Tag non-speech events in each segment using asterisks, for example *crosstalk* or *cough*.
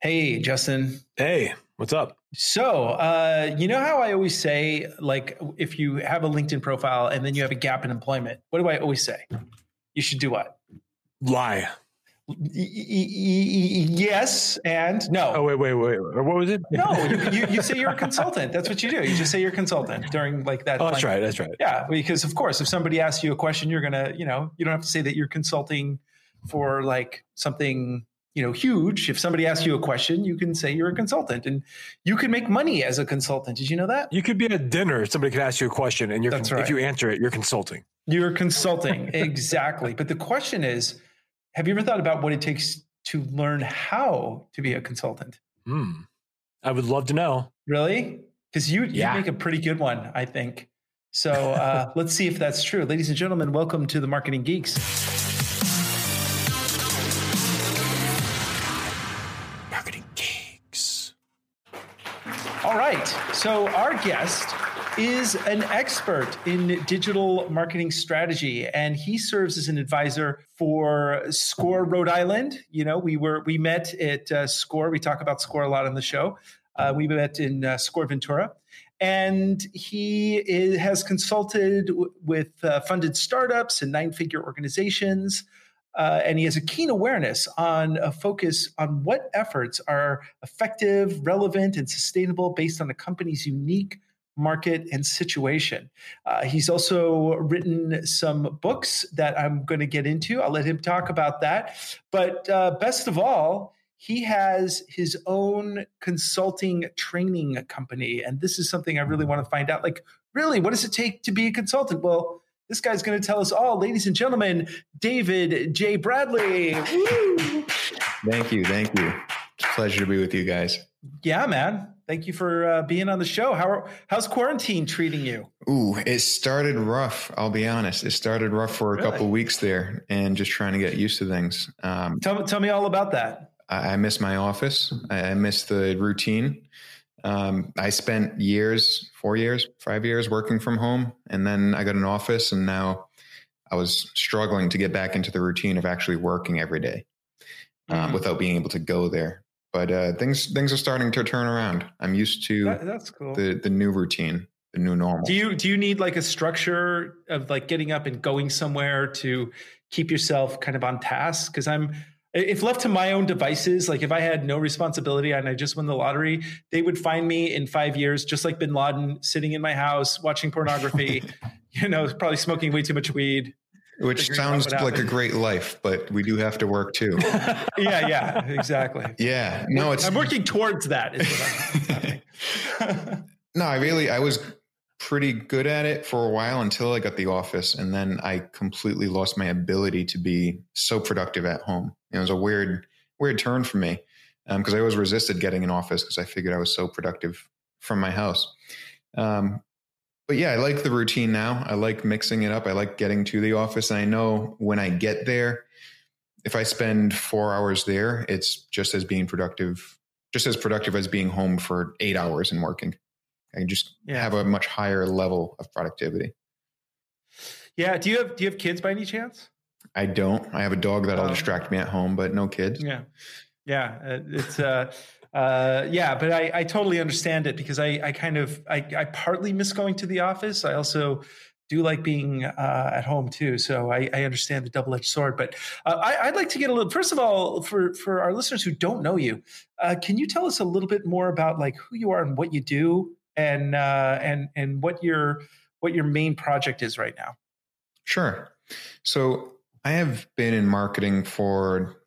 Hey, Justin. Hey, what's up? So, uh, you know how I always say, like, if you have a LinkedIn profile and then you have a gap in employment, what do I always say? You should do what? Lie. yes and no. Oh wait, wait, wait. What was it? no, *laughs* you, you, you, say you're a consultant. That's what you do. You just say you're a consultant during like that. Oh, that's right. That's right. Yeah, because of course, if somebody asks you a question, you're gonna, you know, you don't have to say that you're consulting for like something you know huge. If somebody asks you a question you can say you're a consultant and you can make money as a consultant. Did you know that? You could be at dinner. Somebody could ask you a question and you're That's right. if you answer it you're consulting. You're consulting. *laughs* Exactly. But the question is have you ever thought about what it takes to learn how to be a consultant? Hmm. I would love to know. Really? Because you, you make a pretty good one i think. So uh, *laughs* let's see if that's true. Ladies and gentlemen welcome to the marketing geeks right. So, our guest is an expert in digital marketing strategy, and he serves as an advisor for SCORE Rhode Island. You know, we were we met at uh, SCORE. We talk about SCORE a lot on the show. Uh, we met in uh, SCORE Ventura, and he is, has consulted w- with uh, funded startups and nine-figure organizations. Uh, and he has a keen awareness on a focus on what efforts are effective, relevant, and sustainable based on a company's unique market and situation. Uh, he's also written some books that I'm going to get into. I'll let him talk about that. But uh, best of all, he has his own consulting training company. And this is something I really want to find out. Like, really, what does it take to be a consultant? Well, this guy's going to tell us all, ladies and gentlemen, David J. Bradley. Thank you. Thank you. Pleasure to be with you guys. Yeah, man. Thank you for uh, being on the show. How are, how's quarantine treating you? Ooh, it started rough. I'll be honest. It started rough for a really? couple weeks there, and just trying to get used to things. Um, tell tell me all about that. I, I miss my office. I, I miss the routine. Um, I spent years, four years, five years working from home, and then I got an office, and now I was struggling to get back into the routine of actually working every day um, mm-hmm. without being able to go there. But uh, things things are starting to turn around. I'm used to that, that's cool. the the new routine, the new normal. Do you do you need like a structure of like getting up and going somewhere to keep yourself kind of on task? Because I'm if left to my own devices, like if I had no responsibility and I just won the lottery, they would find me in five years, just like bin Laden, sitting in my house, watching pornography, *laughs* you know, probably smoking way too much weed. Which sounds like a great life, but we do have to work too. *laughs* yeah, yeah, exactly. Yeah. No, it's I'm working towards that. *laughs* no, I really I was pretty good at it for a while until I got the office. And then I completely lost my ability to be so productive at home. It was a weird, weird turn for me because um, I always resisted getting an office because I figured I was so productive from my house. Um, but yeah, I like the routine now. I like mixing it up. I like getting to the office. And I know when I get there, if I spend four hours there, it's just as being productive, just as productive as being home for eight hours and working. I just yeah. have a much higher level of productivity. Yeah. Do you have do you have kids by any chance? I don't. I have a dog that'll um, distract me at home, but no kids. Yeah. Yeah. It's uh uh, yeah, but I, I totally understand it because I, I kind of I, I partly miss going to the office. I also do like being uh, at home too. So I, I understand the double edged sword. But uh, I, would like to get a little. First of all, for for our listeners who don't know you, uh, can you tell us a little bit more about like who you are and what you do, and uh, and and what your what your main project is right now. Sure. So I have been in marketing for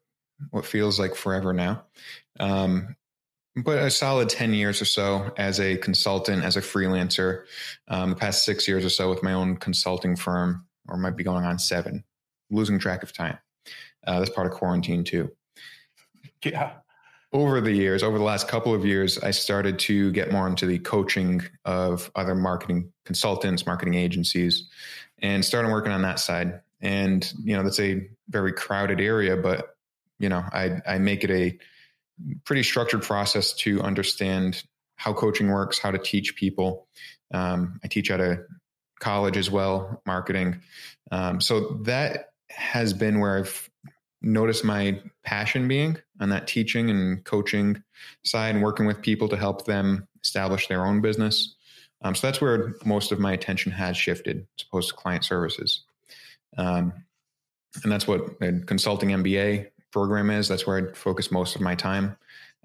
what feels like forever now, um, but a solid ten years or so as a consultant, as a freelancer. Um, the past six years or so with my own consulting firm, or might be going on seven. Losing track of time. Uh, that's part of quarantine too. Yeah. over the years, over the last couple of years, I started to get more into the coaching of other marketing consultants, marketing agencies, and started working on that side. And, you know, that's a very crowded area, but, you know, I, I make it a pretty structured process to understand how coaching works, how to teach people. Um, I teach at a college as well, marketing. Um, so that has been where I've noticed my passion being on that teaching and coaching side and working with people to help them establish their own business. Um, so that's where most of my attention has shifted as opposed to client services. Um, and that's what a consulting MBA program is. That's where I focus most of my time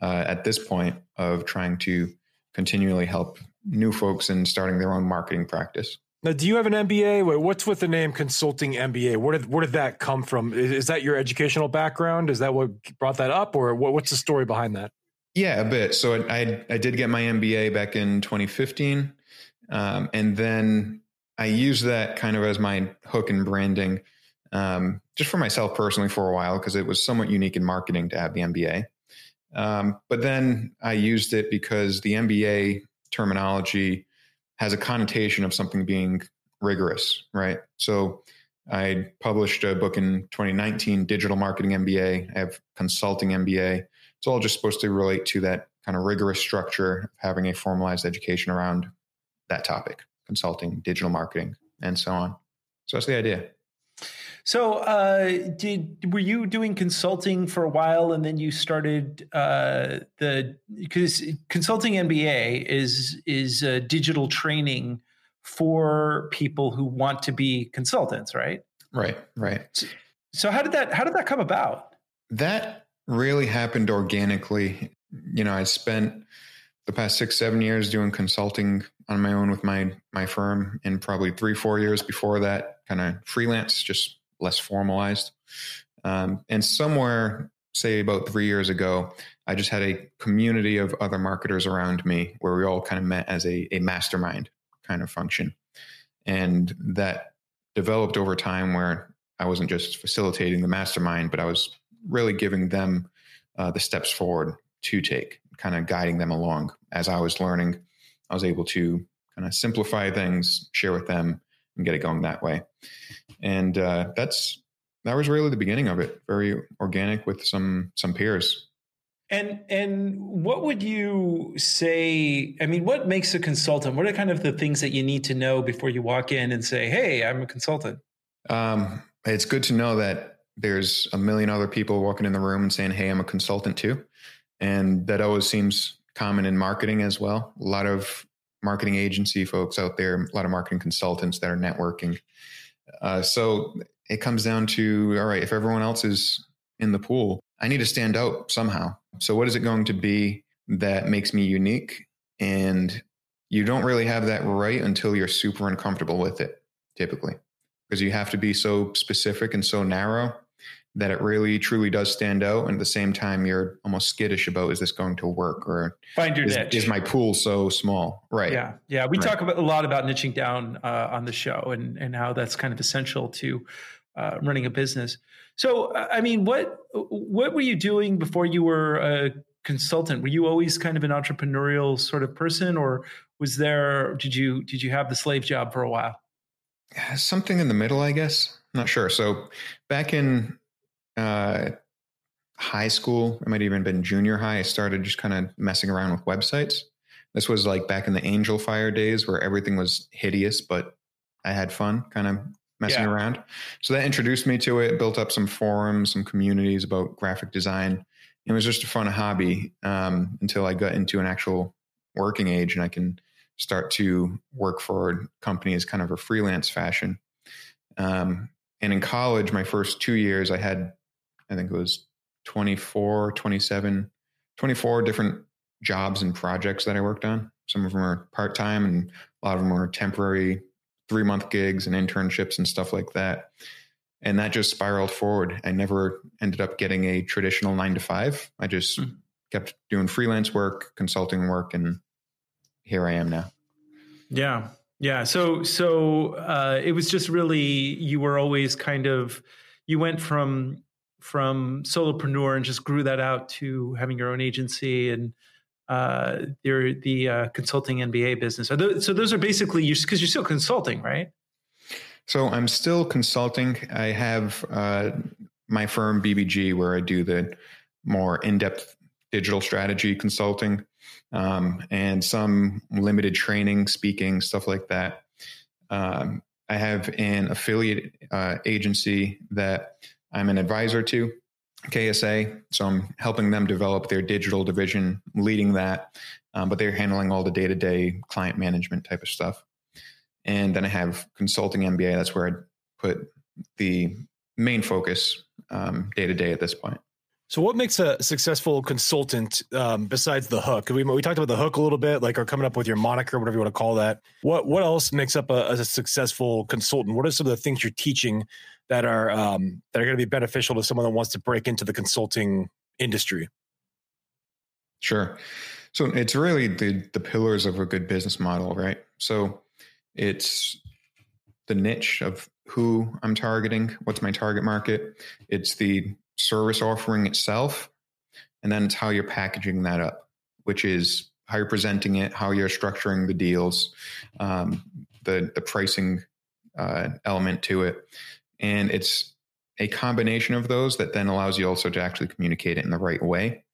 uh, at this point of trying to continually help new folks in starting their own marketing practice. Now, do you have an MBA? What's with the name Consulting MBA? Where did where did that come from? Is, is that your educational background? Is that what brought that up, or what, what's the story behind that? Yeah, a bit. So I I did get my MBA back in 2015, um, and then I used that kind of as my hook and branding, um, just for myself personally for a while because it was somewhat unique in marketing to have the MBA. Um, but then I used it because the MBA terminology has a connotation of something being rigorous, right? So I published a book in 2019, Digital Marketing MBA. I have Consulting MBA. It's all just supposed to relate to that kind of rigorous structure, of having a formalized education around that topic, consulting, digital marketing, and so on. So that's the idea. So, uh, did were you doing consulting for a while, and then you started uh, the because consulting MBA is is digital training for people who want to be consultants, right? Right, right. So, so, how did that how did that come about? That really happened organically. You know, I spent the past six seven years doing consulting on my own with my my firm, and probably three four years before that, kind of freelance, just less formalized. Um, and somewhere, say about three years ago, I just had a community of other marketers around me where we all kind of met as a, a mastermind kind of function. And that developed over time where I wasn't just facilitating the mastermind, but I was really giving them uh, the steps forward to take, kind of guiding them along. As I was learning, I was able to kind of simplify things, share with them, and get it going that way and uh, that's that was really the beginning of it. Very organic with some some peers. And and what would you say? I mean, what makes a consultant? What are kind of the things that you need to know before you walk in and say, "Hey, I'm a consultant"? Um, it's good to know that there's a million other people walking in the room and saying, "Hey, I'm a consultant too," and that always seems common in marketing as well. A lot of marketing agency folks out there, a lot of marketing consultants that are networking. Uh, so it comes down to all right, if everyone else is in the pool, I need to stand out somehow. So, what is it going to be that makes me unique? And you don't really have that right until you're super uncomfortable with it, typically, because you have to be so specific and so narrow that it really truly does stand out. And at the same time, you're almost skittish about is this going to work or find your is, niche? Is my pool so small? Right. Yeah. Yeah. We right. talk about a lot about niching down uh, on the show and and how that's kind of essential to uh, running a business. So, I mean, what what were you doing before you were a consultant? Were you always kind of an entrepreneurial sort of person, or was there did you did you have the slave job for a while? Something in the middle, I guess. not sure. So, back in uh, high school, it might even been junior high, I started just kind of messing around with websites. This was like back in the Angelfire days where everything was hideous, but I had fun kind of messing yeah. around. So that introduced me to it, built up some forums, some communities about graphic design. It was just a fun hobby um, until I got into an actual working age and I can start to work for companies kind of a freelance fashion. Um, and in college, my first two years, I had I think it was 24, 27, 24 different jobs and projects that I worked on. Some of them are part time and a lot of them were temporary three month gigs and internships and stuff like that. And that just spiraled forward. I never ended up getting a traditional nine to five. I just mm. kept doing freelance work, consulting work, and here I am now. Yeah. Yeah. So, so uh, it was just really, you were always kind of, you went from from solopreneur and just grew that out to having your own agency and uh, your the uh, consulting MBA business. Those, so those are basically you because you're still consulting, right? So I'm still consulting. I have uh, my firm BBG where I do the more in-depth digital strategy consulting um, and some limited training, speaking, stuff like that. Um, I have an affiliate uh, agency that I'm an advisor to, KSA. So I'm helping them develop their digital division, leading that, um, but they're handling all the day to day client management type of stuff. And then I have consulting MBA. That's where I put the main focus day to day at this point. So, what makes a successful consultant um, besides the hook? We, we talked about the hook a little bit, like or coming up with your moniker, whatever you want to call that. What what else makes up a, a successful consultant? What are some of the things you're teaching that are um, that are going to be beneficial to someone that wants to break into the consulting industry? Sure. So it's really the the pillars of a good business model, right? So it's the niche of who I'm targeting, what's my target market. It's the service offering itself, and then it's how you're packaging that up, which is how you're presenting it, how you're structuring the deals, um, the the pricing uh, element to it, and it's a combination of those that then allows you also to actually communicate it in the right way.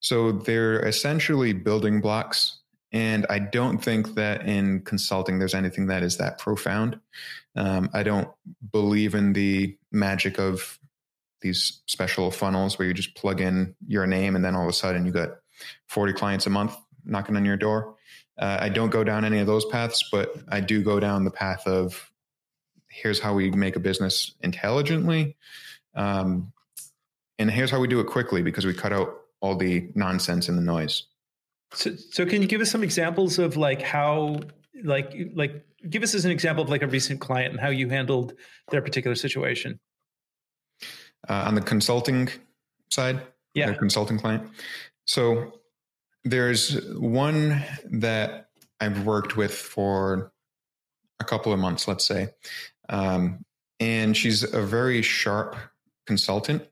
So they're essentially building blocks. And I don't think that in consulting there's anything that is that profound. Um, I don't believe in the magic of these special funnels where you just plug in your name and then all of a sudden you got 40 clients a month knocking on your door. Uh, I don't go down any of those paths, but I do go down the path of here's how we make a business intelligently. Um, and here's how we do it quickly because we cut out all the nonsense and the noise. So, so can you give us some examples of like how, like, like, give us as an example of like a recent client and how you handled their particular situation? uh, on the consulting side, yeah, consulting client. So there's one that I've worked with for a couple of months, let's say, um, and she's a very sharp consultant,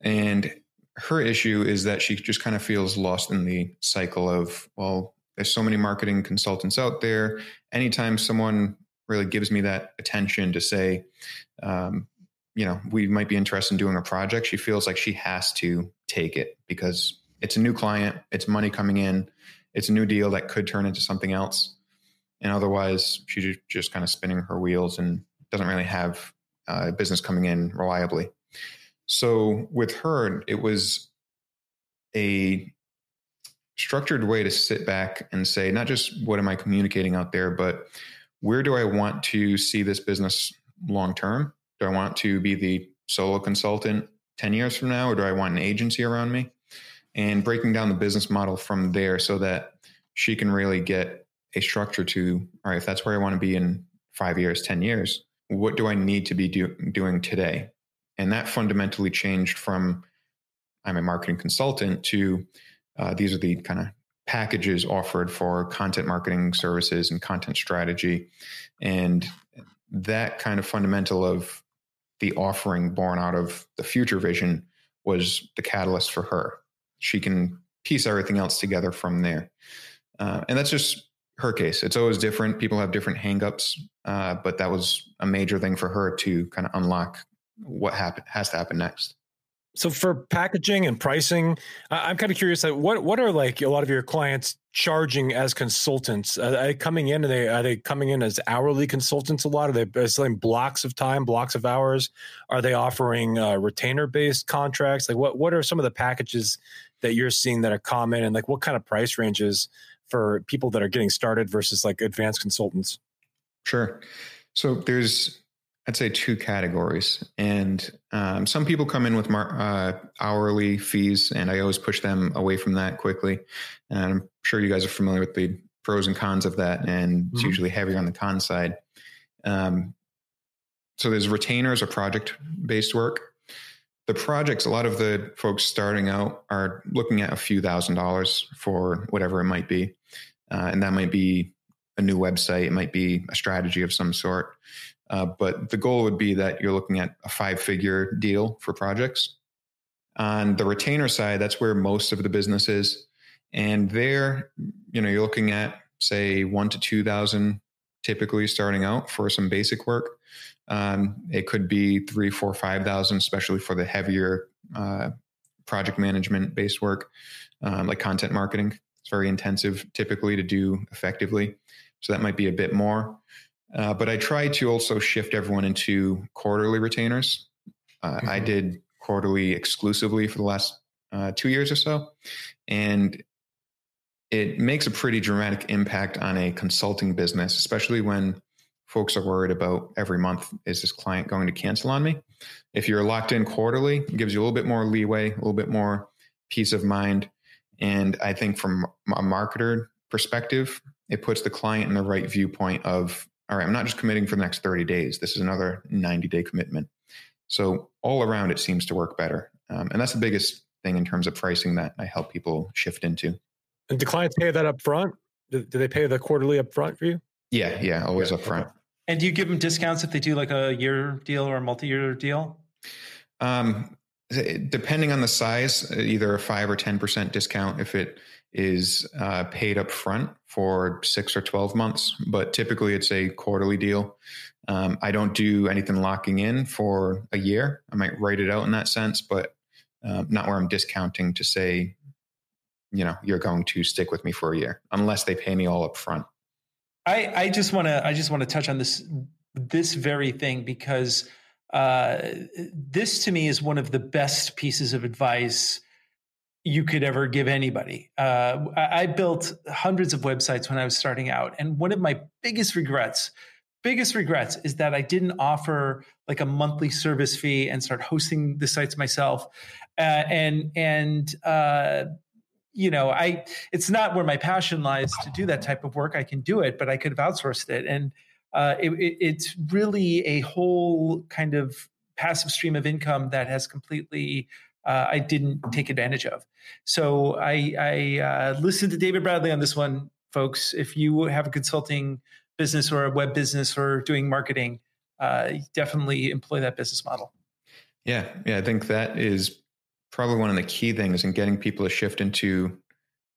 and her issue is that she just kind of feels lost in the cycle of well there's so many marketing consultants out there anytime someone really gives me that attention to say um, you know, we might be interested in doing a project, she feels like she has to take it because it's a new client, it's money coming in, it's a new deal that could turn into something else. And otherwise, she's just kind of spinning her wheels and doesn't really have uh, business coming in reliably. So with her, it was a structured way to sit back and say, not just what am I communicating out there, but where do I want to see this business long term? Do I want to be the solo consultant 10 years from now, or do I want an agency around me? And breaking down the business model from there so that she can really get a structure to, all right, if that's where I want to be in five years, 10 years, what do I need to be do, doing today? And that fundamentally changed from I'm a marketing consultant to uh, these are the kind of packages offered for content marketing services and content strategy. And that kind of fundamental of the offering born out of the future vision was the catalyst for her. She can piece everything else together from there. Uh, and that's just her case. It's always different. People have different hangups, uh, but that was a major thing for her to kind of unlock what happen, has to happen next. So for packaging and pricing, I'm kind of curious. What what are like a lot of your clients charging as consultants? Are they coming in? Are they are they coming in as hourly consultants? A lot are they selling blocks of time, blocks of hours? Are they offering uh, retainer based contracts? Like what what are some of the packages that you're seeing that are common, and like what kind of price ranges for people that are getting started versus like advanced consultants? Sure. So there's I'd say two categories. And um, some people come in with mar- uh, hourly fees, and I always push them away from that quickly. And I'm sure you guys are familiar with the pros and cons of that, and it's mm-hmm. usually heavier on the con side. Um, so there's retainers or project based work. The projects, a lot of the folks starting out are looking at a few thousand dollars for whatever it might be. Uh, and that might be a new website, it might be a strategy of some sort. Uh, but the goal would be that you're looking at a five figure deal for projects. On the retainer side, that's where most of the business is. And there, you know, you're looking at say one to 2,000 typically starting out for some basic work. Um, it could be three, four, five thousand, especially for the heavier uh, project management based work, um, like content marketing. It's very intensive typically to do effectively. So that might be a bit more. Uh, but I try to also shift everyone into quarterly retainers. Uh, mm-hmm. I did quarterly exclusively for the last uh, two years or so. And it makes a pretty dramatic impact on a consulting business, especially when folks are worried about every month is this client going to cancel on me? If you're locked in quarterly, it gives you a little bit more leeway, a little bit more peace of mind. And I think from a marketer perspective, it puts the client in the right viewpoint of, all right, I'm not just committing for the next 30 days. This is another 90 day commitment. So all around, it seems to work better. Um, and that's the biggest thing in terms of pricing that I help people shift into. And do clients pay that up front? Do, do they pay the quarterly up front for you? Yeah, yeah, always yeah, up front. Okay. And do you give them discounts if they do like a year deal or a multi-year deal? Um, depending on the size, either a five or ten percent discount if it is uh, paid up front for six or twelve months. But typically, it's a quarterly deal. Um, I don't do anything locking in for a year. I might write it out in that sense, but uh, not where I'm discounting to say, you know, you're going to stick with me for a year, unless they pay me all up front. I, I just want to I just want to touch on this this very thing because uh, this to me is one of the best pieces of advice you could ever give anybody. Uh, I, I built hundreds of websites when I was starting out, and one of my biggest regrets biggest regrets is that I didn't offer like a monthly service fee and start hosting the sites myself. Uh, and and uh, you know, I it's not where my passion lies to do that type of work. I can do it, but I could have outsourced it. And uh, it, it, it's really a whole kind of passive stream of income that has completely uh, I didn't take advantage of. So I, I uh, listened to David Bradley on this one, folks. If you have a consulting business or a web business or doing marketing, uh, definitely employ that business model. Yeah, yeah, I think that is probably one of the key things in getting people to shift into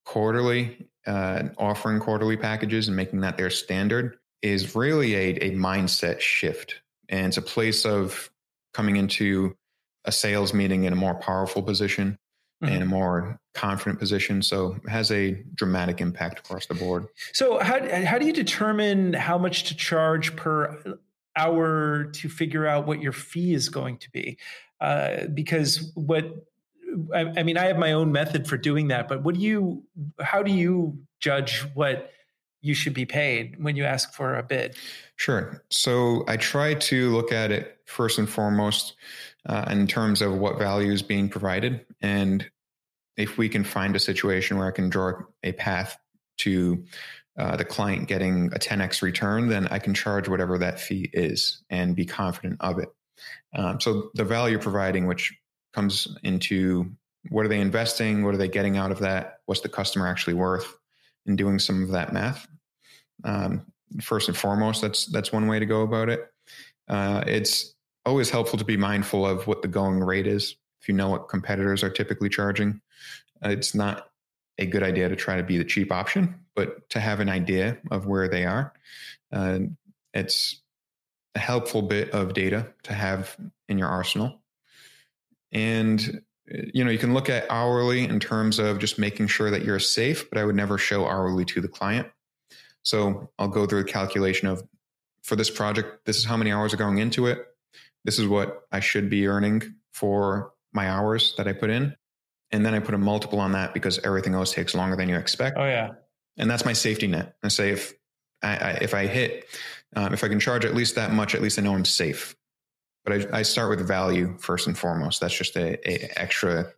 quarterly, uh, offering quarterly packages and making that their standard is really a, a mindset shift. And it's a place of coming into a sales meeting in a more powerful position mm-hmm. and a more confident position. So it has a dramatic impact across the board. So how, how do you determine how much to charge per hour to figure out what your fee is going to be? Uh, because what I, I mean, I have my own method for doing that, but what do you, how do you judge what you should be paid when you ask for a bid? Sure. So I try to look at it first and foremost uh, in terms of what value is being provided. And if we can find a situation where I can draw a path to uh, the client getting a 10x return, then I can charge whatever that fee is and be confident of it. Um, so the value providing, which comes into what are they investing? What are they getting out of that? What's the customer actually worth? And doing some of that math. Um, first and foremost, that's that's one way to go about it. Uh, it's always helpful to be mindful of what the going rate is. If you know what competitors are typically charging, uh, it's not a good idea to try to be the cheap option, but to have an idea of where they are. Uh, it's a helpful bit of data to have in your arsenal. And you know, you can look at hourly in terms of just making sure that you're safe, but I would never show hourly to the client. So I'll go through the calculation of for this project, this is how many hours are going into it. This is what I should be earning for my hours that I put in. And then I put a multiple on that because everything else takes longer than you expect. Oh yeah. And that's my safety net. I say if I, I if I hit, um, if I can charge at least that much, at least I know I'm safe but I, I, start with value first and foremost. That's just a, a extra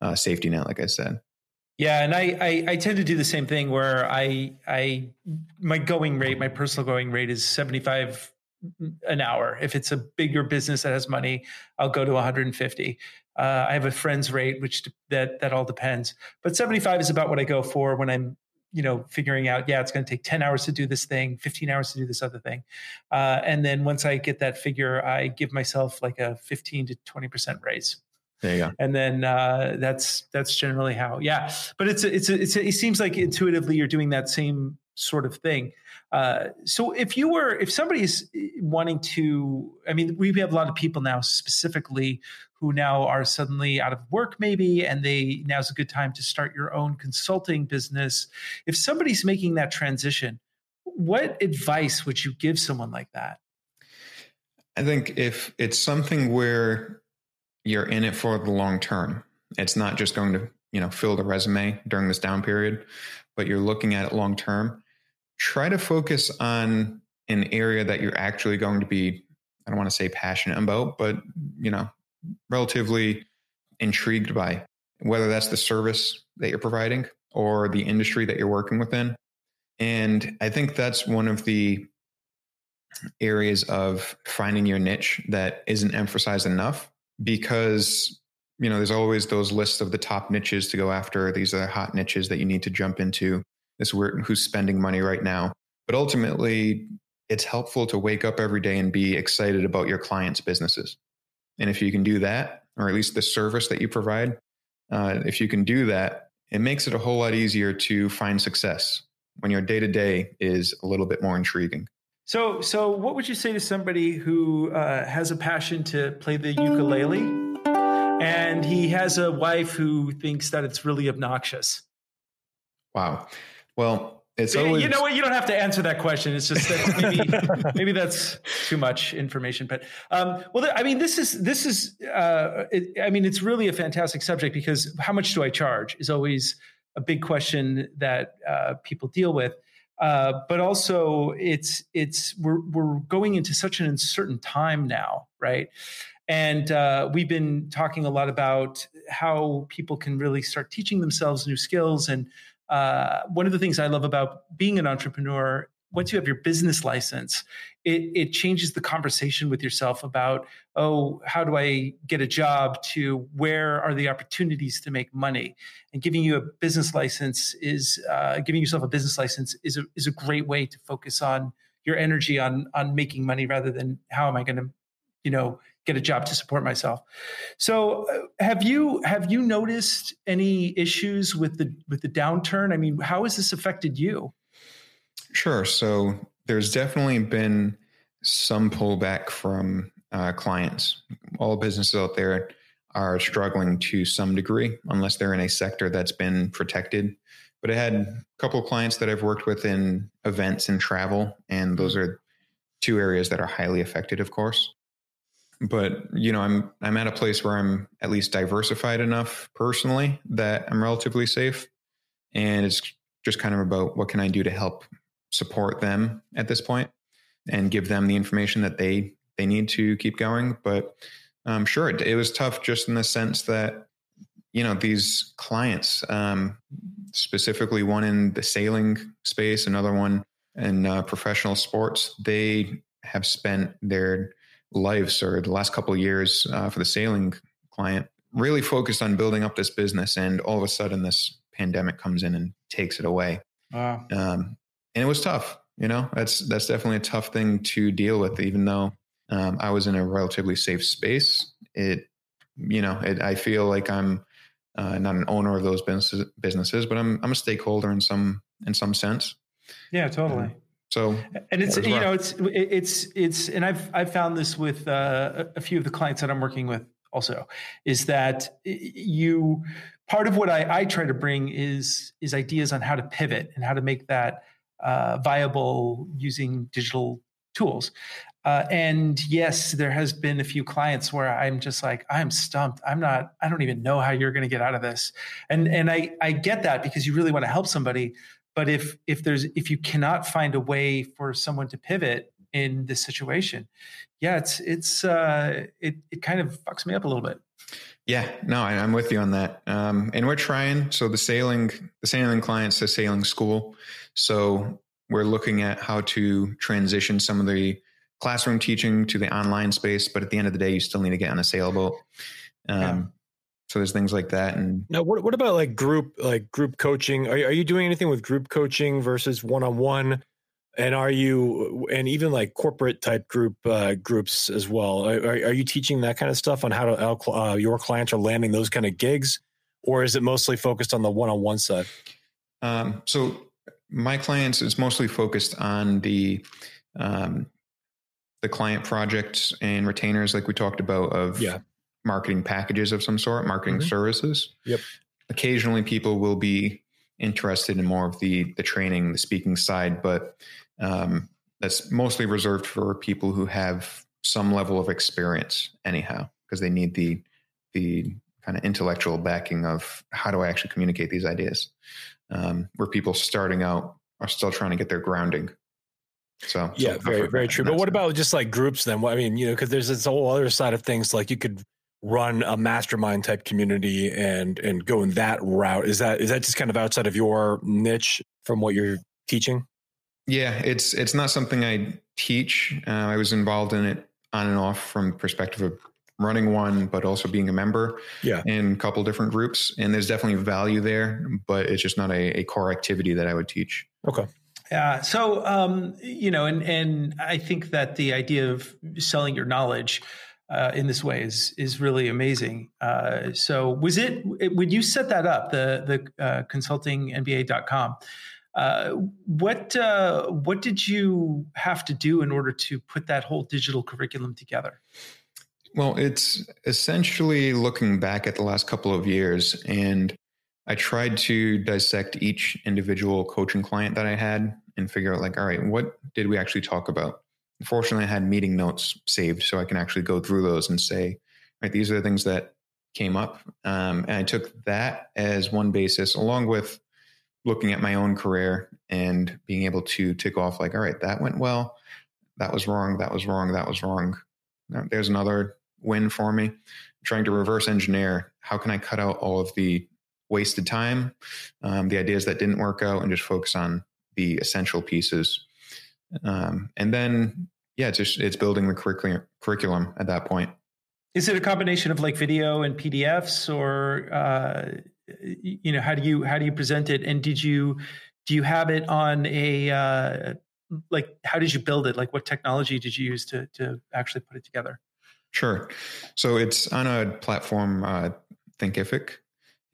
uh, safety net, like I said. Yeah, and I, I, I tend to do the same thing where I I my going rate, my personal going rate is seventy five an hour. If it's a bigger business that has money, I'll go to one hundred and fifty. Uh, I have a friend's rate, which that that all depends, but seventy five is about what I go for when I'm you know figuring out yeah it's going to take 10 hours to do this thing 15 hours to do this other thing uh, and then once i get that figure i give myself like a 15 to 20% raise there you go. And then uh, that's that's generally how. Yeah, but it's a, it's a, it's a, it seems like intuitively you're doing that same sort of thing. Uh, so if you were if somebody's wanting to, I mean, we have a lot of people now specifically who now are suddenly out of work maybe and they now's a good time to start your own consulting business. If somebody's making that transition what advice would you give someone like that? I think if it's something where you're in it for the long term it's not just going to you know fill the resume during this down period but you're looking at it long term try to focus on an area that you're actually going to be i don't want to say passionate about but you know relatively intrigued by, whether that's the service that you're providing or the industry that you're working within. And I think that's one of the areas of finding your niche that isn't emphasized enough because you know there's always those lists of the top niches to go after. These are hot niches that you need to jump into. This who's spending money right now. But ultimately it's helpful to wake up every day and be excited about your clients businesses and if you can do that, or at least the service that you provide, uh, if you can do that, it makes it a whole lot easier to find success when your day to day is a little bit more intriguing. So, so what would you say to somebody who uh, has a passion to play the ukulele, and he has a wife who thinks that it's really obnoxious? Wow. Well, it's always, you know what? You don't have to answer that question. It's just that maybe *laughs* maybe that's too much information. But um, well, I mean, this is this is. Uh, it, I mean, it's really a fantastic subject because how much do I charge is always a big question that uh, people deal with. Uh, but also, it's it's we're we're going into such an uncertain time now, right? And uh, we've been talking a lot about how people can really start teaching themselves new skills and uh, one of the things I love about being an entrepreneur, once you have your business license, it, it changes the conversation with yourself about, oh, how do I get a job to where are the opportunities to make money? And giving you a business license is uh, giving yourself a business license is a, is a great way to focus on your energy on on making money rather than how am I going to, you know, get a job to support myself. So, uh, have you have you noticed any issues with the with the downturn? I mean, how has this affected you? Sure. So, there's definitely been some pullback from uh, clients. All businesses out there are struggling to some degree, unless they're in a sector that's been protected. But I had a couple of clients that I've worked with in events and travel, and those are two areas that are highly affected, of course but you know i'm i'm at a place where i'm at least diversified enough personally that i'm relatively safe. And it's just kind of about what can i do to help support them at this point and give them the information that they they need to keep going. But um, sure it, it was tough just in the sense that you know these clients um, specifically one in the sailing space another one in uh, professional sports they have spent their lives or the last couple of years uh, for the sailing client really focused on building up this business and all of a sudden this pandemic comes in and takes it away. Wow. um, and it was tough you know? That's that's definitely a tough thing to deal with even though um, i was in a relatively safe space. It you know it, i feel like i'm uh, not an owner of those businesses, businesses but i'm i'm a stakeholder in some in some sense. Yeah totally. Um, so, and it's you know it's it's it's and I've I've found this with uh, a few of the clients that I'm working with also is that you part of what I, I try to bring is is ideas on how to pivot and how to make that uh, viable using digital tools. Uh, and yes, there has been a few clients where I'm just like, I'm stumped. I'm not. I don't even know how you're going to get out of this. And and I I get that because you really want to help somebody, but if if there's if you cannot find a way for someone to pivot in this situation yeah it's it's uh it, it kind of fucks me up a little bit. Yeah no I, am with you on that. Um and we're trying. So the sailing the sailing clients the sailing school. So we're looking at how to transition some of the classroom teaching to the online space but at the end of the day you still need to get on a sailboat. Um so there's things like that. And now, what what about like group like group coaching? Are are you doing anything with group coaching versus one on one? And are you and even like corporate type group uh, groups as well? Are, are you teaching that kind of stuff on how to how uh, your clients are landing those kind of gigs, or is it mostly focused on the one on one side? Um, so my clients is mostly focused on the um, the client projects and retainers, like we talked about, of yeah marketing packages of some sort, marketing mm-hmm. services. Yep. Occasionally, people will be interested in more of the the training, the speaking side, but um, that's mostly reserved for people who have some level of experience, anyhow, because they need the the kind of intellectual backing of how do I actually communicate these ideas. Um, where people starting out are still trying to get their grounding. So yeah, so very very true. But what about just like groups then? I mean, you know, because there's this whole other side of things. Like you could run a mastermind type community and and go in that route. Is that is that just kind of outside of your niche from what you're teaching? Yeah it's it's not something i teach. Uh, i was involved in it on and off from perspective of running one but also being a member yeah. in a couple different groups and there's definitely value there but it's just not a, a core activity that i would teach. Okay. Yeah. So, um, you know, and and I think that the idea of selling your knowledge uh, in this way is is really amazing. Uh, so was it when you set that up the the uh, consultingmba.com? Uh, what uh, what did you have to do in order to put that whole digital curriculum together? Well, it's essentially looking back at the last couple of years, and I tried to dissect each individual coaching client that I had and figure out, like, all right, what did we actually talk about? Fortunately, I had meeting notes saved, so I can actually go through those and say, right, these are the things that came up. Um, and I took that as one basis, along with looking at my own career and being able to tick off, like, all right, that went well, that was wrong, that was wrong, that was wrong. There's another win for me. I'm trying to reverse engineer how can I cut out all of the wasted time, um, the ideas that didn't work out, and just focus on the essential pieces. Um, and then yeah, it's just it's building the curriculum curriculum at that point. Is it a combination of like video and PDFs, or uh, you know, how do you how do you present it? And did you do you have it on a uh, like how did you build it? Like what technology did you use to to actually put it together? Sure. So it's on a platform, uh, Thinkific,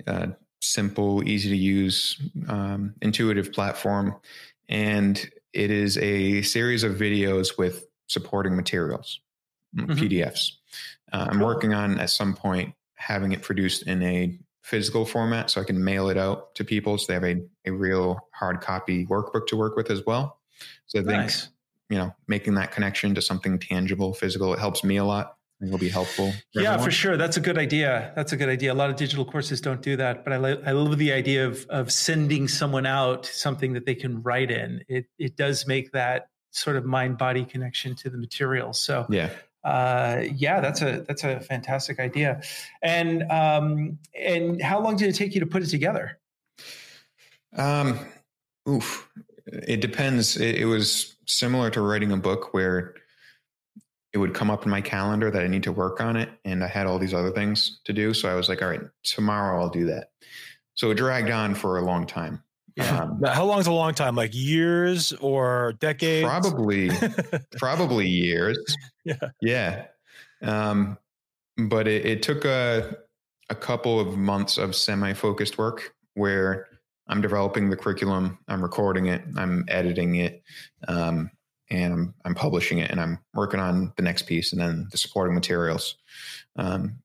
uh, simple, easy to use, um, intuitive platform, and it is a series of videos with supporting materials, mm, mm-hmm. PDFs. Uh, I'm working on at some point having it produced in a physical format so I can mail it out to people so they have a, a real hard copy workbook to work with as well. So I think, nice. you know, making that connection to something tangible, physical, it helps me a lot. I think will be helpful. For yeah, everyone. for sure. That's a good idea. That's a good idea. A lot of digital courses don't do that, but I, li- I love the idea of of sending someone out something that they can write in. It it does make that sort of mind body connection to the material. So yeah, uh, yeah, that's a that's a fantastic idea. And um, and how long did it take you to put it together? Um, oof, it depends. It, it was similar to writing a book where it would come up in my calendar that I need to work on it, and I had all these other things to do. So I was like, all right, tomorrow I'll do that. So it dragged on for a long time. Yeah. Um, How long is a long time? Like years or decades? Probably, *laughs* probably years. Yeah. Yeah. Um, but it, it took a, a couple of months of semi focused work where I'm developing the curriculum, I'm recording it, I'm editing it, um, and I'm, I'm, publishing it, and I'm working on the next piece and then the supporting materials. Um,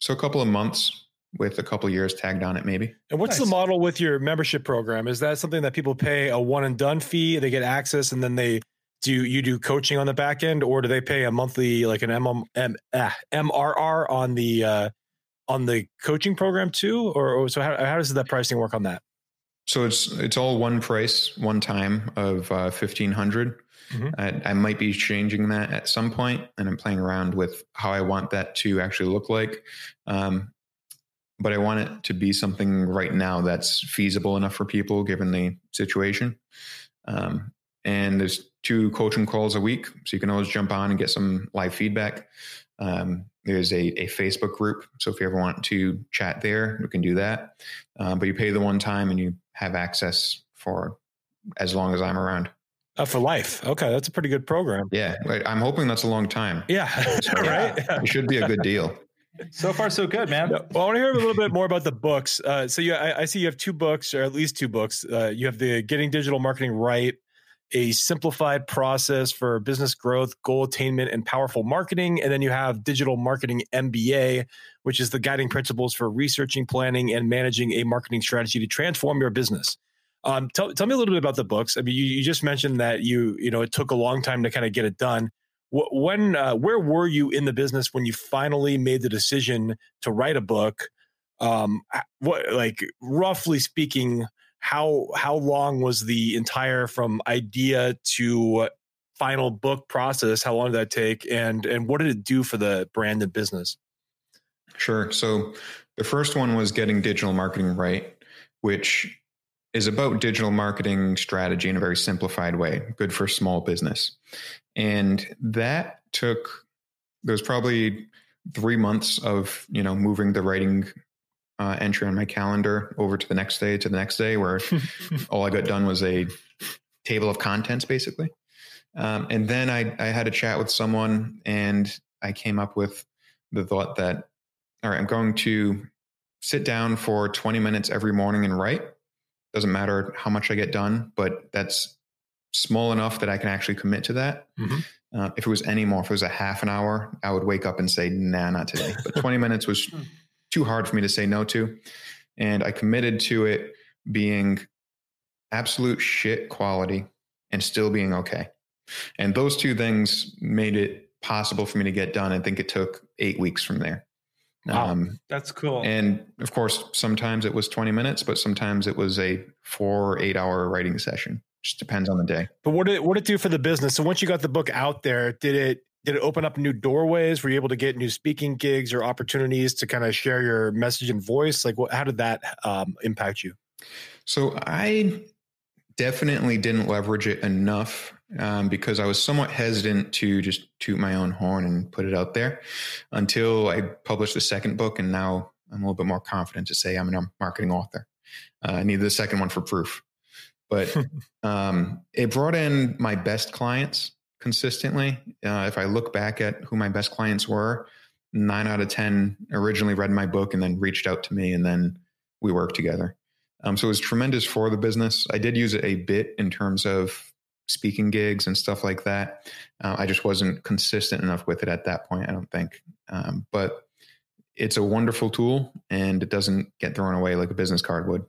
so a couple of months with a couple years tagged on it maybe. And what's nice. the model with your membership program? Is that something that people pay a one and done fee they get access and then they do you do coaching on the back end or do they pay a monthly like an M- M- ah, mrr on the uh, on the coaching program too? Or, or so how, how does that pricing work on that? So it's it's all one price one time of uh, 1500 mm-hmm. I, I might be changing that at some point and i'm playing around with how i want that to actually look like um, but I want it to be something right now that's feasible enough for people given the situation. Um, and there's two coaching calls a week, so you can always jump on and get some live feedback. Um, there's a, a Facebook group. So if you ever want to chat there, you can do that. Um, but you pay the one time and you have access for as long as I'm around. Uh, for life. Okay, that's a pretty good program. Yeah, I'm hoping that's a long time. Yeah, *laughs* so right. It should be a good deal. So far, so good, man. Well, I want to hear a little bit more about the books. Uh, so you, I, I, see you have two books, or at least two books. Uh, you have the Getting Digital Marketing Right, a simplified process for business growth, goal attainment, and powerful marketing. And then you have Digital Marketing MBA, which is the guiding principles for researching, planning, and managing a marketing strategy to transform your business. Um, tell, tell me a little bit about the books. I mean, you, you just mentioned that you, you know, it took a long time to kind of get it done. When, uh, where were you in the business when you finally made the decision to write a book? Um, what, like, roughly speaking, how how long was the entire from idea to final book process? How long did that take, and and what did it do for the brand and business? Sure. So the first one was getting digital marketing right, which is about digital marketing strategy in a very simplified way, good for small business. And that took, there's probably three months of, you know, moving the writing uh, entry on my calendar over to the next day to the next day where *laughs* all I got done was a table of contents basically. Um, and then I, I had a chat with someone and I came up with the thought that, all right, I'm going to sit down for 20 minutes every morning and write doesn't matter how much I get done, but that's small enough that I can actually commit to that. Mm-hmm. Uh, if it was any more, if it was a half an hour, I would wake up and say, nah, not today. *laughs* But 20 minutes was hmm. too hard for me to say no to. And I committed to it being absolute shit quality and still being okay. And those two things made it possible for me to get done. I think it took eight weeks from there. Wow, um, that's cool. And of course, sometimes it was 20 minutes, but sometimes it was a four or eight hour writing session. Just depends on the day. But what did it, what did it do for the business? So once you got the book out there, did it did it open up new doorways? Were you able to get new speaking gigs or opportunities to kind of share your message and voice? Like, what, how did that um, impact you? So I definitely didn't leverage it enough um, because I was somewhat hesitant to just toot my own horn and put it out there until I published the second book. And now I'm a little bit more confident to say I'm a marketing author. Uh, I needed the second one for proof. But *laughs* um, it brought in my best clients consistently. Uh, if I look back at who my best clients were, nine out of 10 originally read my book and then reached out to me, and then we worked together. Um, so it was tremendous for the business. I did use it a bit in terms of speaking gigs and stuff like that. Uh, I just wasn't consistent enough with it at that point, I don't think. Um, but it's a wonderful tool and it doesn't get thrown away like a business card would.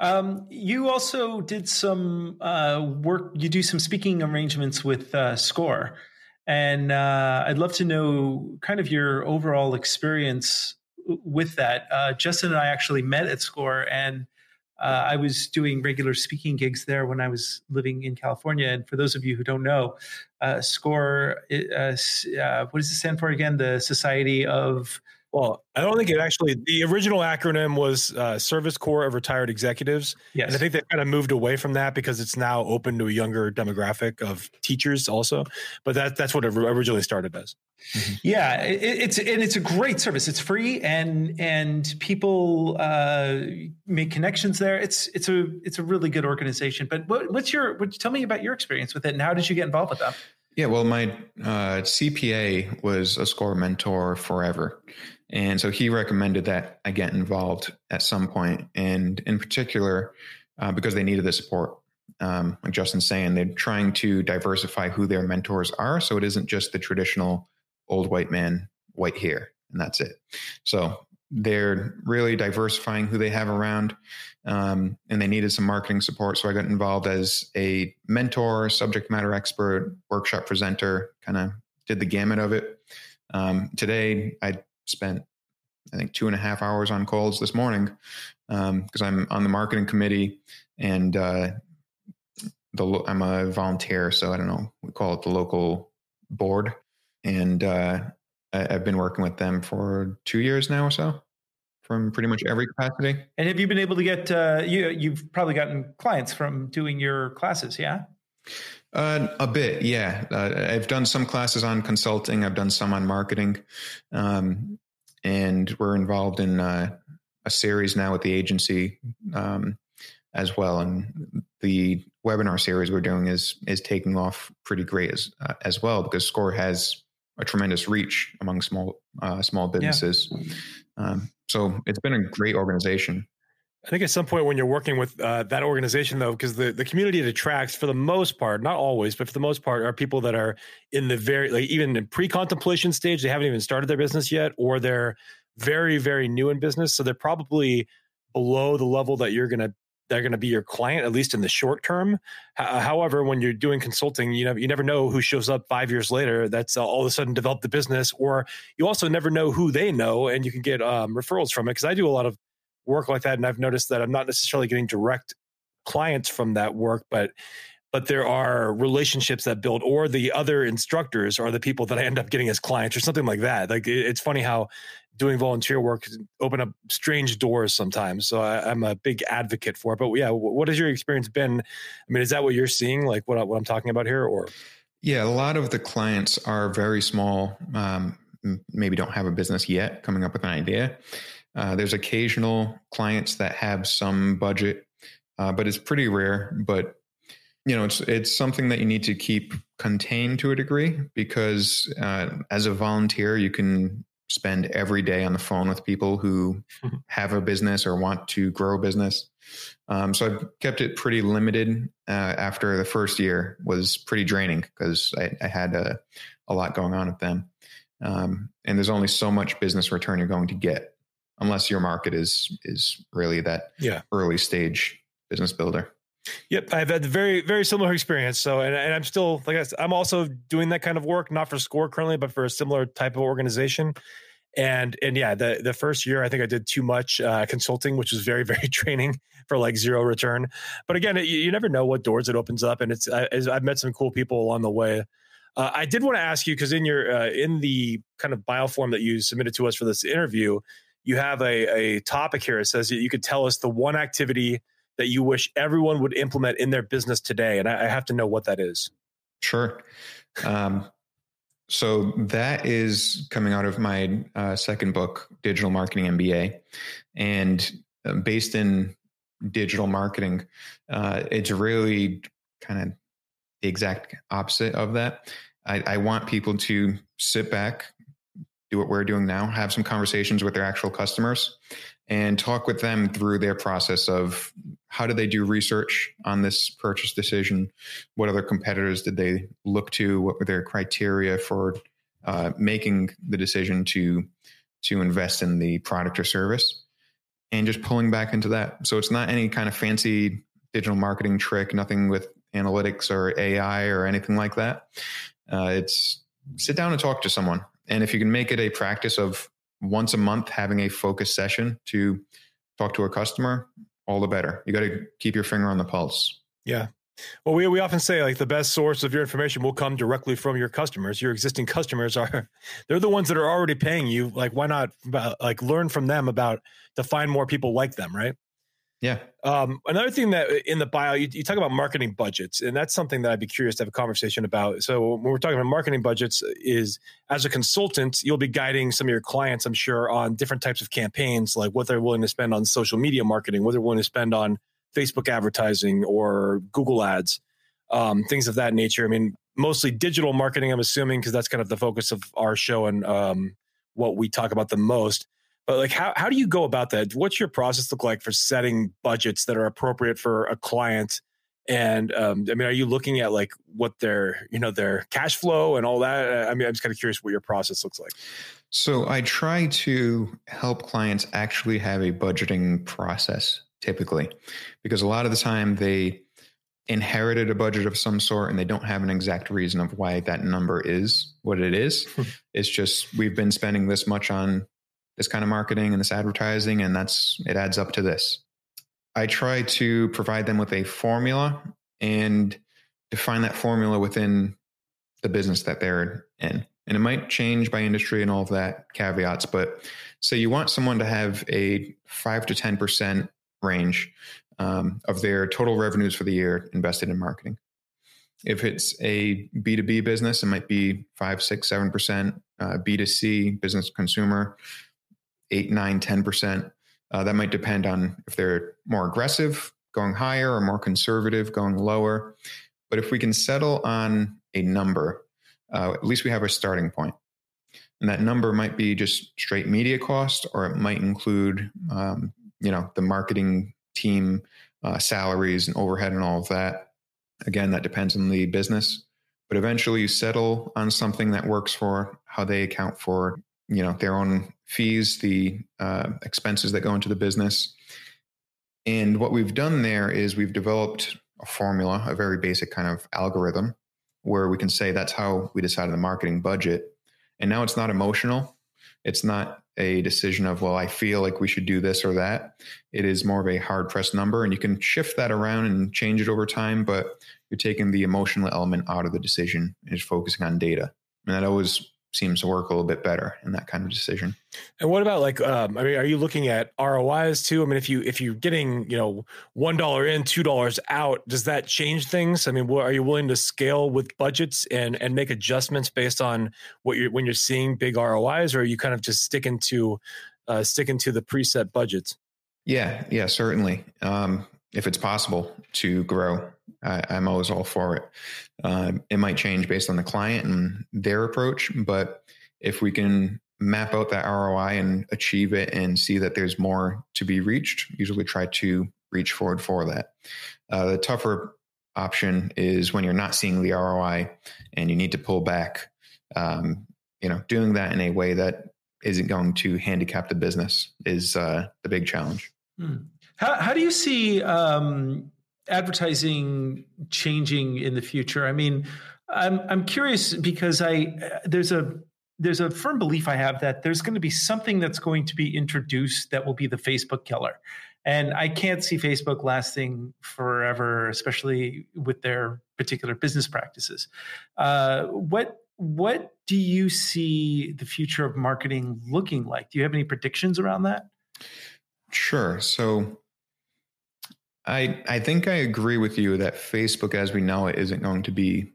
Um, you also did some uh, work, you do some speaking arrangements with uh, SCORE. And uh, I'd love to know kind of your overall experience with that. Uh, Justin and I actually met at SCORE and uh, I was doing regular speaking gigs there when I was living in California. And for those of you who don't know, uh, SCORE, uh, uh, what does it stand for again? The Society of well, I don't think it actually. The original acronym was uh, Service Corps of Retired Executives. Yes, and I think they kind of moved away from that because it's now open to a younger demographic of teachers also. But that that's what it originally started as. Mm-hmm. Yeah, it, it's and it's a great service. It's free and and people uh, make connections there. It's it's a it's a really good organization. But what, what's your? What, tell me about your experience with it and how did you get involved with them? Yeah, well, my uh, CPA was a score mentor forever. And so he recommended that I get involved at some point, and in particular, uh, because they needed the support. Um, like Justin's saying, they're trying to diversify who their mentors are, so it isn't just the traditional old white man, white hair, and that's it. So they're really diversifying who they have around, um, and they needed some marketing support. So I got involved as a mentor, subject matter expert, workshop presenter, kind of did the gamut of it. Um, today, I spent I think two and a half hours on calls this morning because um, I'm on the marketing committee and uh, the I'm a volunteer, so I don't know we call it the local board, and uh, I, have been working with them for two years now or so, from pretty much every capacity. And have you been able to get uh, you? You've probably gotten clients from doing your classes, yeah? Uh, a bit, yeah. Uh, I've done some classes on consulting. I've done some on marketing, um, and we're involved in uh, a series now with the agency um, as well. And the webinar series we're doing is is taking off pretty great as uh, as well because Score has a tremendous reach among small uh, small businesses. Yeah. Um, so it's been a great organization. I think at some point when you're working with uh, that organization, though, because the, the community it attracts, for the most part, not always, but for the most part, are people that are in the very, like even in pre contemplation stage, they haven't even started their business yet, or they're very, very new in business. So they're probably below the level that you're going to they're going to be your client at least in the short term. however, when you're doing consulting, you know you never know who shows up five years later. That's uh, all of a sudden developed the business, or you also never know who they know, and you can get um, referrals from it. Because I do a lot of work like that, and I've noticed that I'm not necessarily getting direct clients from that work, but but there are relationships that build or the other instructors are the people that i end up getting as clients or something like that like it's funny how doing volunteer work open up strange doors sometimes. So I, am a big advocate for it. But yeah, what has your experience been? I mean, is that what you're seeing? Like what what I'm talking about here, or? Yeah, a lot of the clients are very small. Um, maybe don't have a business yet, coming up with an idea. Uh, there's occasional clients that have some budget, uh, but it's pretty rare. But you know, it's it's something that you need to keep contained to a degree because uh, as a volunteer, you can spend every day on the phone with people who mm-hmm. have a business or want to grow a business. Um, so I've kept it pretty limited. Uh, after the first year was pretty draining because I, I, had a, a, lot going on with them. Um, and there's only so much business return you're going to get unless your market is is really that yeah. early stage business builder. Yep, I've had a very very similar experience. So, and, and I'm still like I said, I'm also doing that kind of work, not for Score currently, but for a similar type of organization. And and yeah, the the first year I think I did too much uh, consulting, which was very *laughs* very training for like zero return. But again, you, you never know what doors it opens up, and it's I, I've met some cool people along the way. Uh, I did want to ask you because in your uh, in the kind of bio form that you submitted to us for this interview, you have a, a topic here. It says that you could tell us the one activity that you wish everyone would implement in their business today? And I, I have to know what that is. Sure. Um, so that is coming out of my uh, second book, Digital Marketing MBA, and uh, based in digital marketing, uh, it's really kind of the exact opposite of that. I, I want people to sit back, do what we're doing now, have some conversations with their actual customers, and talk with them through their process of how did they do research on this purchase decision? What other competitors did they look to? What were their criteria for uh, making the decision to to invest in the product or service? And just pulling back into that. So it's not any kind of fancy digital marketing trick, nothing with analytics or AI or anything like that. Uh, it's sit down and talk to someone. And if you can make it a practice of once a month having a focus session to talk to a customer, all the better. You got to keep your finger on the pulse. Yeah. Well, we, we often say like the best source of your information will come directly from your customers. Your existing customers are *laughs* they're the ones that are already paying you. Like, why not uh, like learn from them about to find more people like them, right? Yeah. Um, another thing that in the bio, you, you, talk about marketing budgets, and that's something that I'd be curious to have a conversation about. So when we're talking about marketing budgets, is as a consultant, you'll be guiding some of your clients, I'm sure, on different types of campaigns, like what they're willing to spend on social media marketing, what they're willing to spend on Facebook advertising or Google ads, um, things of that nature. I mean, mostly digital marketing, I'm assuming, because that's kind of the focus of our show and um, what we talk about the most. But like, how how do you go about that? What's your process look like for setting budgets that are appropriate for a client? And um, I mean, are you looking at like what their you know their cash flow and all that? I mean, I'm just kind of curious what your process looks like. So I try to help clients actually have a budgeting process typically, because a lot of the time they inherited a budget of some sort and they don't have an exact reason of why that number is what it is. *laughs* it's just we've been spending this much on this kind of marketing and this advertising, and that's it adds up to this. I try to provide them with a formula and define that formula within the business that they're in. And it might change by industry and all of that caveats, but so you want someone to have a five to 10% range um, of their total revenues for the year invested in marketing. If it's a B2B business, it might be five, six, seven percent. Uh, B2C, business consumer, eight, nine, 10%. Uh, that might depend on if they're more aggressive, going higher, or more conservative, going lower. But if we can settle on a number, uh, at least we have a starting point. And that number might be just straight media cost, or it might include, um, you know, the marketing team uh, salaries and overhead and all of that. Again, that depends on the business, but eventually you settle on something that works for how they account for, you know, their own fees, the uh, expenses that go into the business. And what we've done there is we've developed a formula, a very basic kind of algorithm where we can say that's how we decided the marketing budget. And now it's not emotional. It's not a decision of, well, I feel like we should do this or that. It is more of a hard pressed number, and you can shift that around and change it over time, but you're taking the emotional element out of the decision and just focusing on data. And that always seems to work a little bit better in that kind of decision. And what about like, um, I mean, are you looking at ROIs too? I mean, if you if you're getting you know one dollar in, two dollars out, does that change things? I mean, are you willing to scale with budgets and and make adjustments based on what you're when you're seeing big ROIs, or are you kind of just sticking to uh, sticking to the preset budgets? Yeah, yeah, certainly. Um, if it's possible to grow, I, am always all for it. Uh, it might change based on the client and their approach, but if we can map out that ROI and achieve it and see that there's more to be reached, usually try to reach forward for that. Uh, the tougher option is when you're not seeing the ROI and you need to pull back. Um, you know, doing that in a way that isn't going to handicap the business is uh, the big challenge. Hmm. How, how do you see um, advertising changing in the future? I mean, I'm I'm curious because I there's a there's a firm belief I have that there's going to be something that's going to be introduced that will be the Facebook killer. And I can't see Facebook lasting forever, especially with their particular business practices. Uh, what what do you see the future of marketing looking like? Do you have any predictions around that? Sure. So I I think I agree with you that Facebook, as we know it, isn't going to be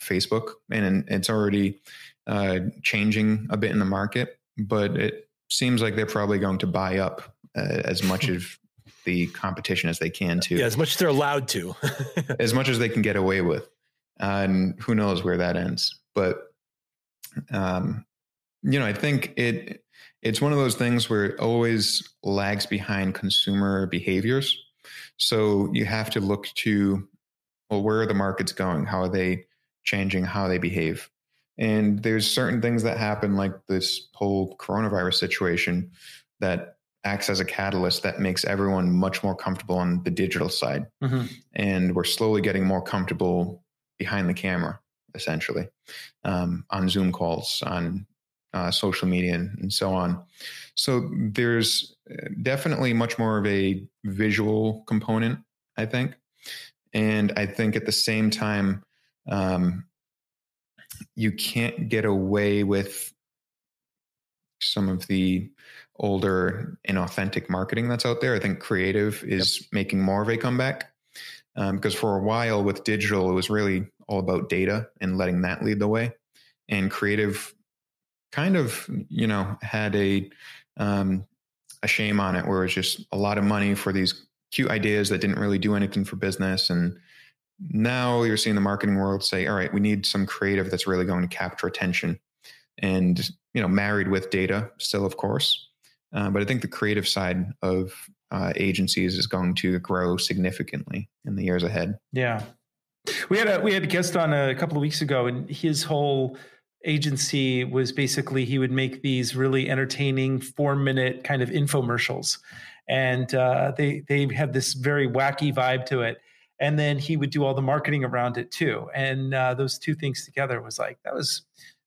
Facebook, and it's already uh, changing a bit in the market. But it seems like they're probably going to buy up uh, as much of the competition as they can to. Yeah, as much as they're allowed to, *laughs* as much as they can get away with, and who knows where that ends. But um, you know, I think it it's one of those things where it always lags behind consumer behaviors. So you have to look to, well, where are the markets going? How are they changing? How they behave? And there's certain things that happen, like this whole coronavirus situation, that acts as a catalyst that makes everyone much more comfortable on the digital side. Mm-hmm. And we're slowly getting more comfortable behind the camera, essentially, um, on Zoom calls, on uh, social media, and, and so on. So there's uh, definitely much more of a visual component, I think. And I think at the same time, um, you can't get away with some of the older inauthentic marketing that's out there. I think creative is yep. making more of a comeback um, because for a while with digital, it was really all about data and letting that lead the way. And creative kind of, you know, had a um, a shame on it, where it's just a lot of money for these cute ideas that didn't really do anything for business. And now you're seeing the marketing world say, all right, we need some creative that's really going to capture attention. And, you know, married with data still, of course. Uh, but I think the creative side of uh, agencies is going to grow significantly in the years ahead. Yeah. We had a we had a guest on a couple of weeks ago, and his whole agency was basically he would make these really entertaining four minute kind of infomercials. And uh, they they had this very wacky vibe to it. And then he would do all the marketing around it too. And uh, those two things together was like that was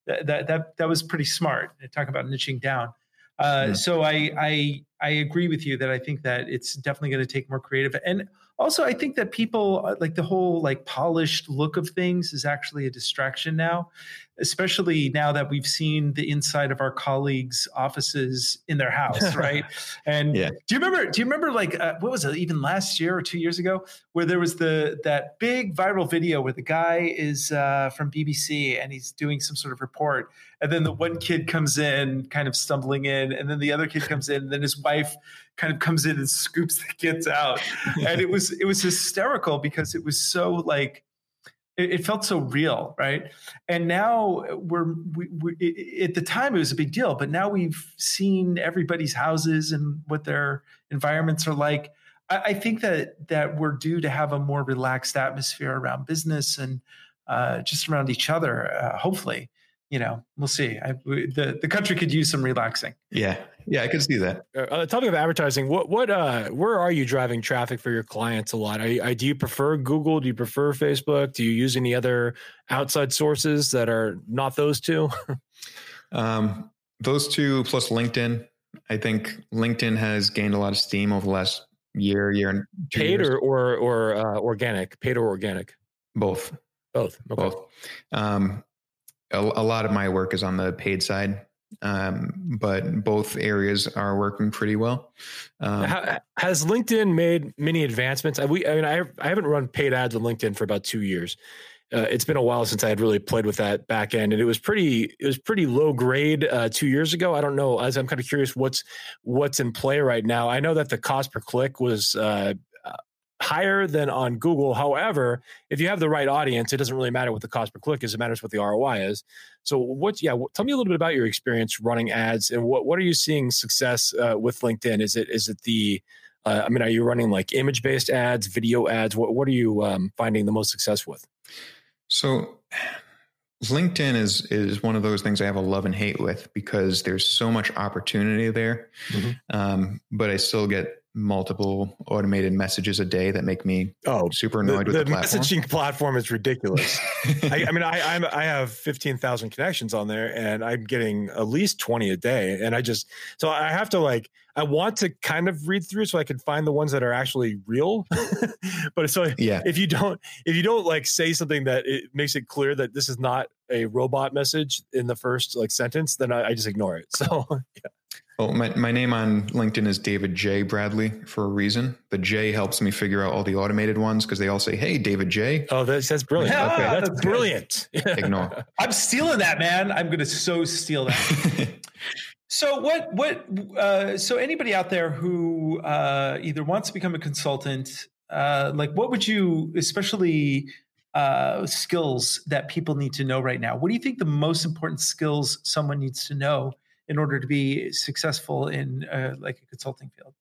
that that that was pretty smart. Talk about niching down. Uh, yeah. so I, I I agree with you that I think that it's definitely going to take more creative. And also I think that people uh, like the whole like polished look of things is actually a distraction now especially now that we've seen the inside of our colleagues' offices in their house, *laughs* right? and yeah. do you remember? Do you remember like uh, what was it? Even last year or two years ago, where there was the that big viral video where the guy is uh, from BBC and he's doing some sort of report, and then the one kid comes in, kind of stumbling in, and then the other kid comes in, and then his wife kind of comes in and scoops the kids out, and it was it was hysterical because it was so like it, felt so real, right? And now we're we, we, at the time it was a big deal, but now we've seen everybody's houses and what their environments are like. I, I think that that we're due to have a more relaxed atmosphere around business and uh, just around each other. Uh, hopefully, you know, we'll see. I, the the country could use some relaxing. Yeah, yeah, I can see that. Uh, on the topic of advertising, what what uh, where are you driving traffic for your clients a lot? Are you, do you prefer Google? Do you prefer Facebook? Do you use any other outside sources that are not those two? *laughs* um, those two plus LinkedIn. I think LinkedIn has gained a lot of steam over the last year, year and paid years. or or, or uh, organic, paid or organic, both, both, okay. both. Um, a, a lot of my work is on the paid side um, but both areas are working pretty well. Um, How, has LinkedIn made many advancements? I, we, I mean, I, I haven't run paid ads on LinkedIn for about two years. Uh, it's been a while since I had really played with that back end, and it was pretty it was pretty low grade uh, two years ago. I don't know. As I'm kind of curious, what's what's in play right now. I know that the cost per click was uh, higher than on Google. However, if you have the right audience, it doesn't really matter what the cost per click is. It matters what the ROI is. So, what? yeah? Tell me a little bit about your experience running ads, and what what are you seeing success uh, with LinkedIn? Is it is it the uh, I mean, are you running like image based ads, video ads? What what are you um, finding the most success with? So. LinkedIn is is one of those things I have a love and hate with because there's so much opportunity there, mm-hmm. um, but I still get multiple automated messages a day that make me oh super annoyed the, with the, the platform. messaging *laughs* platform is ridiculous. I, I, mean, I I'm, i have fifteen thousand connections on there, and I'm getting at least twenty a day, and I just so I have to like I want to kind of read through so I can find the ones that are actually real. *laughs* but so yeah, if you don't if you don't like say something that it makes it clear that this is not a robot message in the first like sentence, then I, I just ignore it. So *laughs* yeah. Well, my, my name on LinkedIn is David J. Bradley for a reason. The J helps me figure out all the automated ones because they all say, "Hey, David J." Oh, that's, that's brilliant. Yeah, okay, that's, that's brilliant. Ignore. *laughs* I'm stealing that, man. I'm going to so steal that. *laughs* so what? What? Uh, so anybody out there who uh, either wants to become a consultant, uh, like, what would you, especially uh, skills that people need to know right now? What do you think the most important skills someone needs to know? In order to be successful in uh, like a consulting field?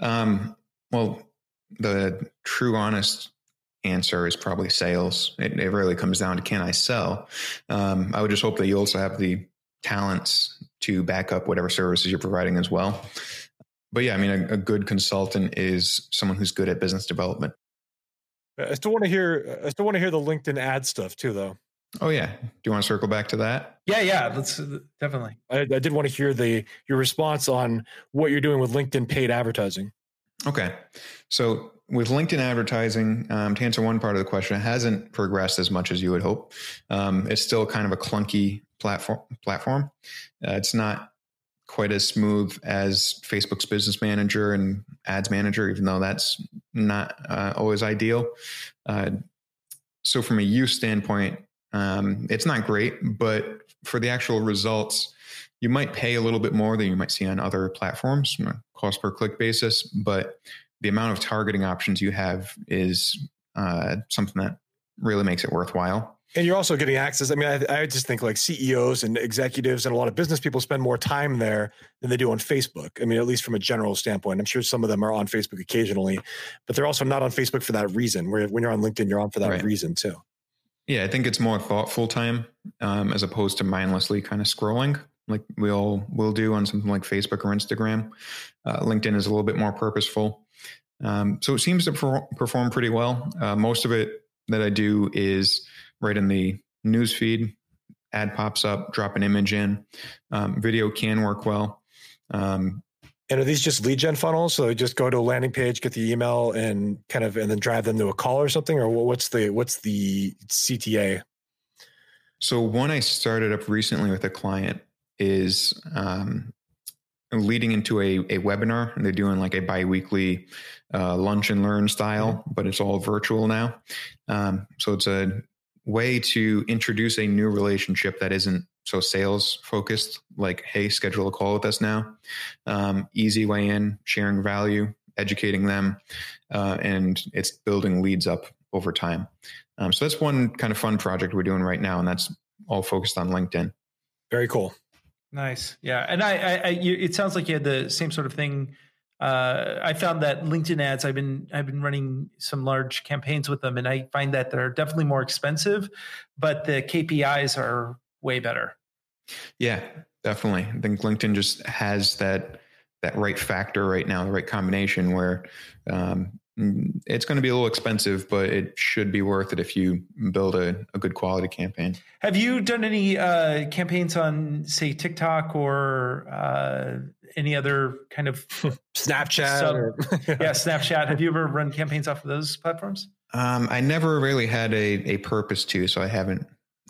Um, well, the true, honest answer is probably sales. It, it really comes down to can I sell? Um, I would just hope that you also have the talents to back up whatever services you're providing as well. But yeah, I mean, a, a good consultant is someone who's good at business development. I still want to hear. I still want to hear the LinkedIn ad stuff too, though. Oh yeah. Do you want to circle back to that? Yeah, yeah. Let's uh, definitely. I, I, did want to hear the your response on what you're doing with LinkedIn paid advertising. Okay, so with LinkedIn advertising, um, to answer one part of the question, it hasn't progressed as much as you would hope. Um, it's still kind of a clunky platform. Platform. Uh, it's not quite as smooth as Facebook's Business Manager and Ads Manager, even though that's not uh, always ideal. Uh, so, from a use standpoint, um, it's not great, but for the actual results, you might pay a little bit more than you might see on other platforms on a cost per click basis, but the amount of targeting options you have is uh, something that really makes it worthwhile. And you're also getting access. I mean, I, I, just think like CEOs and executives and a lot of business people spend more time there than they do on Facebook. I mean, at least from a general standpoint. I'm sure some of them are on Facebook occasionally, but they're also not on Facebook for that reason. Where when you're on LinkedIn, you're on for that right. reason too. Yeah, I think it's more thoughtful time um, as opposed to mindlessly kind of scrolling like we all will do on something like Facebook or Instagram. Uh, LinkedIn is a little bit more purposeful. Um, so it seems to per- perform pretty well. Uh, most of it that I do is right in the news feed. Ad pops up, drop an image in. Um, video can work well. Um, and are these just lead gen funnels? So just go to a landing page, get the email, and kind of, and then drive them to a call or something, or what's the what's the CTA? So one I started up recently with a client is um, leading into a, a webinar and they're doing like a biweekly uh, lunch and learn style, mm-hmm. but it's all virtual now. Um, so it's a way to introduce a new relationship that isn't so sales focused, like, hey, schedule a call with us now. Um, easy way in, sharing value, educating them, uh, and it's building leads up over time. Um, so that's one kind of fun project we're doing right now, and that's all focused on LinkedIn. Very cool. Nice. Yeah. And I, I, I you, it sounds like you had the same sort of thing. Uh, I found that LinkedIn ads. I've been I've been running some large campaigns with them, and I find that they're definitely more expensive, but the KPIs are way better. Yeah, definitely. I think LinkedIn just has that that right factor right now, the right combination where um, Mm, it's going to be a little expensive, but it should be worth it if you build a, a good quality campaign. Have you done any uh, campaigns on, say, TikTok or uh, any other kind of *laughs* Snapchat? Sub, or, *laughs* yeah, Snapchat. Have you ever run campaigns off of those platforms? Um, I never really had a, a purpose to, so I haven't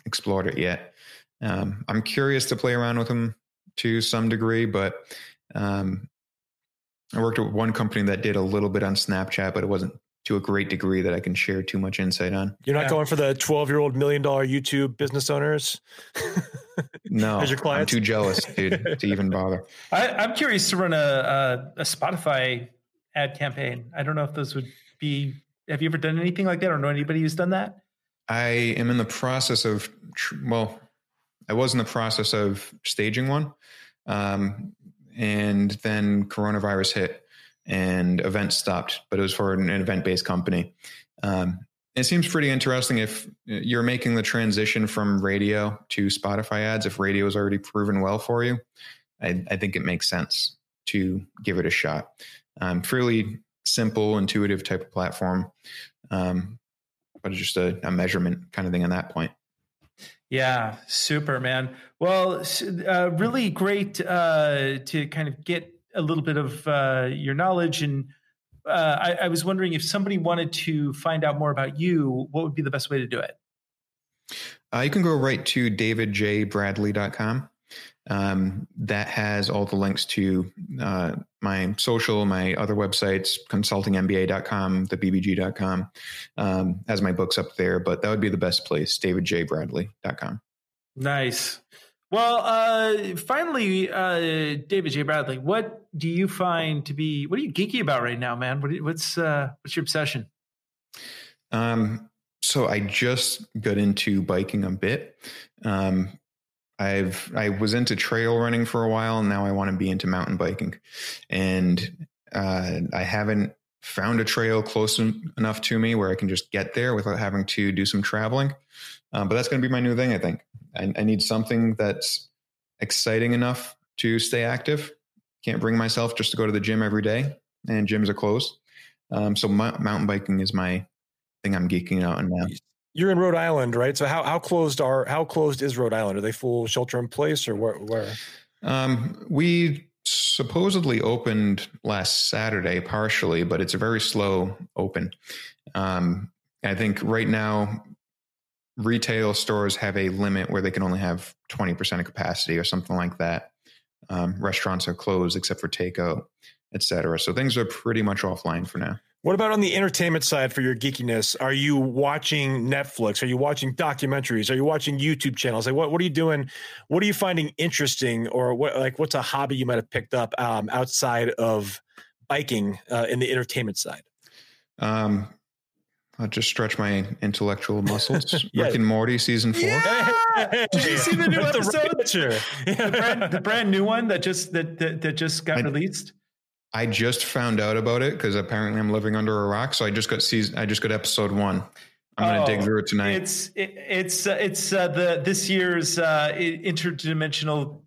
explored it yet. Um, I'm curious to play around with them to some degree, but um, I worked with one company that did a little bit on Snapchat, but it wasn't to a great degree that I can share too much insight on. You're not yeah. going for the 12 year old million dollar YouTube business owners? *laughs* no, As your clients? I'm too jealous, dude, to even *laughs* bother. I, am curious to run a, a, a Spotify ad campaign. I don't know if those would be. Have you ever done anything like that, or know anybody who's done that? I am in the process of. Well, I was in the process of staging one. Um, and then coronavirus hit and events stopped, but it was for an event based company. Um, it seems pretty interesting if you're making the transition from radio to Spotify ads. If radio is already proven well for you, I, I think it makes sense to give it a shot. Um, fairly simple, intuitive type of platform, um, but it's just a, a measurement kind of thing on that point. Yeah, super, man. Well, uh, really great uh, to kind of get a little bit of uh, your knowledge. And uh, I, I, was wondering if somebody wanted to find out more about you, what would be the best way to do it? Uh, you can go right to davidjbradley.com. Um, that has all the links to uh, my social, my other websites, consultingmba.com, thebbg.com, um, has my books up there, but that would be the best place, davidjbradley.com. Nice. Well, uh, finally, uh, David J. Bradley, what do you find to be, what are you geeky about right now, man? What, what's, uh, what's your obsession? Um, so I just got into biking a bit. Um, I've I was into trail running for a while, and now I want to be into mountain biking. And uh, I haven't found a trail close enough to me where I can just get there without having to do some traveling. Um, but that's going to be my new thing. I think I, I, need something that's exciting enough to stay active. Can't bring myself just to go to the gym every day, and gyms are closed. Um, so my, mountain biking is my thing. I'm geeking out on now. You're in Rhode Island, right? So how how closed are how closed is Rhode Island? Are they full shelter in place or where? where? Um, we supposedly opened last Saturday partially, but it's a very slow open. Um, I think right now retail stores have a limit where they can only have 20% of capacity or something like that. Um, restaurants are closed except for takeout, et cetera. So things are pretty much offline for now. What about on the entertainment side for your geekiness? Are you watching Netflix? Are you watching documentaries? Are you watching YouTube channels? Like what, what are you doing? What are you finding interesting or what, like what's a hobby you might have picked up um, outside of biking uh, in the entertainment side? Um, I'll just stretch my intellectual muscles. *laughs* yeah. Rick and Morty season four. Yeah! *laughs* Did you see the new episode? The, the, brand, the brand new one that just that that, that just got I, released. I just found out about it because apparently I'm living under a rock. So I just got season. I just got episode one. I'm going to oh, dig through it tonight. It's it, it's uh, it's uh, the this year's uh, interdimensional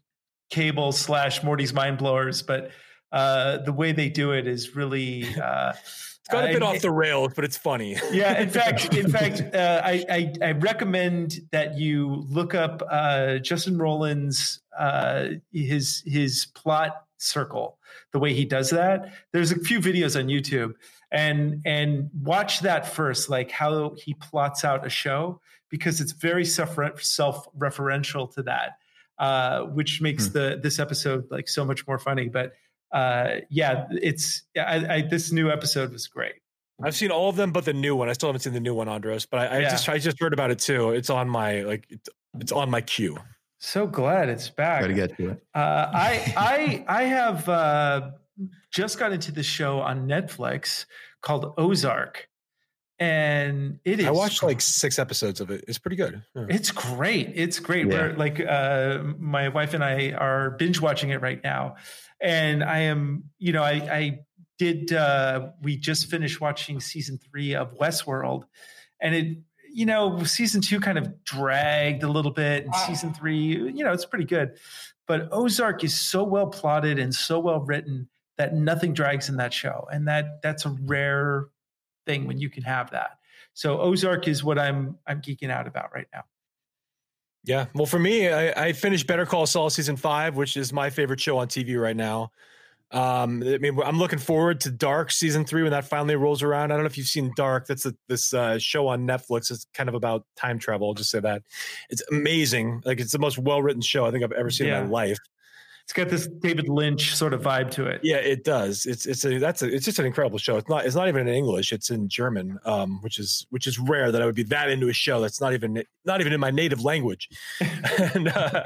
cable slash Morty's mind blowers, but uh, the way they do it is really. Uh, it's got a bit off the rails, but it's funny. yeah, in *laughs* fact, in fact, uh, I, I, I recommend that you look up uh, Justin Roiland's uh, his his plot circle the way he does that. There's a few videos on YouTube, and and watch that first, like how he plots out a show because it's very self referential to that, uh, which makes hmm. the this episode like so much more funny. But uh, yeah, it's I, I, this new episode was great. I've seen all of them, but the new one. I still haven't seen the new one, Andros. But I, I yeah. just I just heard about it too. It's on my like it's, it's on my queue. So glad it's back. Got to get to it. Uh, I I I have uh, just got into the show on Netflix called Ozark, and it is. I watched like six episodes of it. It's pretty good. Yeah. It's great. It's great. Yeah. We're like uh, my wife and I are binge watching it right now, and I am. You know, I, I did. Uh, we just finished watching season three of Westworld, and it you know, season two kind of dragged a little bit, and ah. season three, you know, it's pretty good. But Ozark is so well plotted and so well written that nothing drags in that show, and that that's a rare thing when you can have that. So Ozark is what I'm I'm geeking out about right now. Yeah, well, for me, I, I finished Better Call Saul season five, which is my favorite show on TV right now. Um, I mean, I'm looking forward to Dark season three when that finally rolls around. I don't know if you've seen Dark. That's a, this uh, show on Netflix. It's kind of about time travel. I'll just say that it's amazing. Like it's the most well written show I think I've ever seen yeah. in my life. It's got this David Lynch sort of vibe to it. Yeah, it does. It's it's a that's a it's just an incredible show. It's not it's not even in English. It's in German, um, which is which is rare that I would be that into a show that's not even not even in my native language. *laughs* and, uh,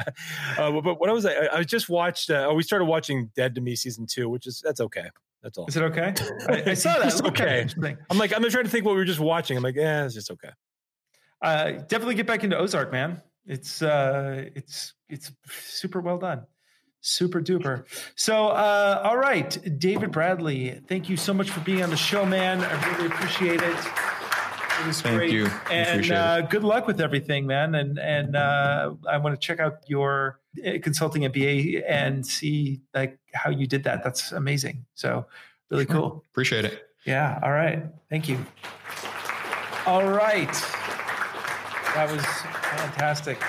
uh, but what I was I, I just watched. Uh, we started watching Dead to Me season two, which is that's okay. That's all. Is it okay? *laughs* I, I saw that. it's okay. I'm like I'm trying to think what we were just watching. I'm like, yeah, it's just okay. Uh, definitely get back into Ozark, man. It's uh, it's it's super well done. Super duper. So, uh, all right, David Bradley, thank you so much for being on the show, man. I really appreciate it. It was thank great. you. And uh, good luck with everything, man. And and uh, I want to check out your uh, consulting MBA and see like how you did that. That's amazing. So, really cool. Appreciate it. Yeah. All right. Thank you. All right. That was fantastic.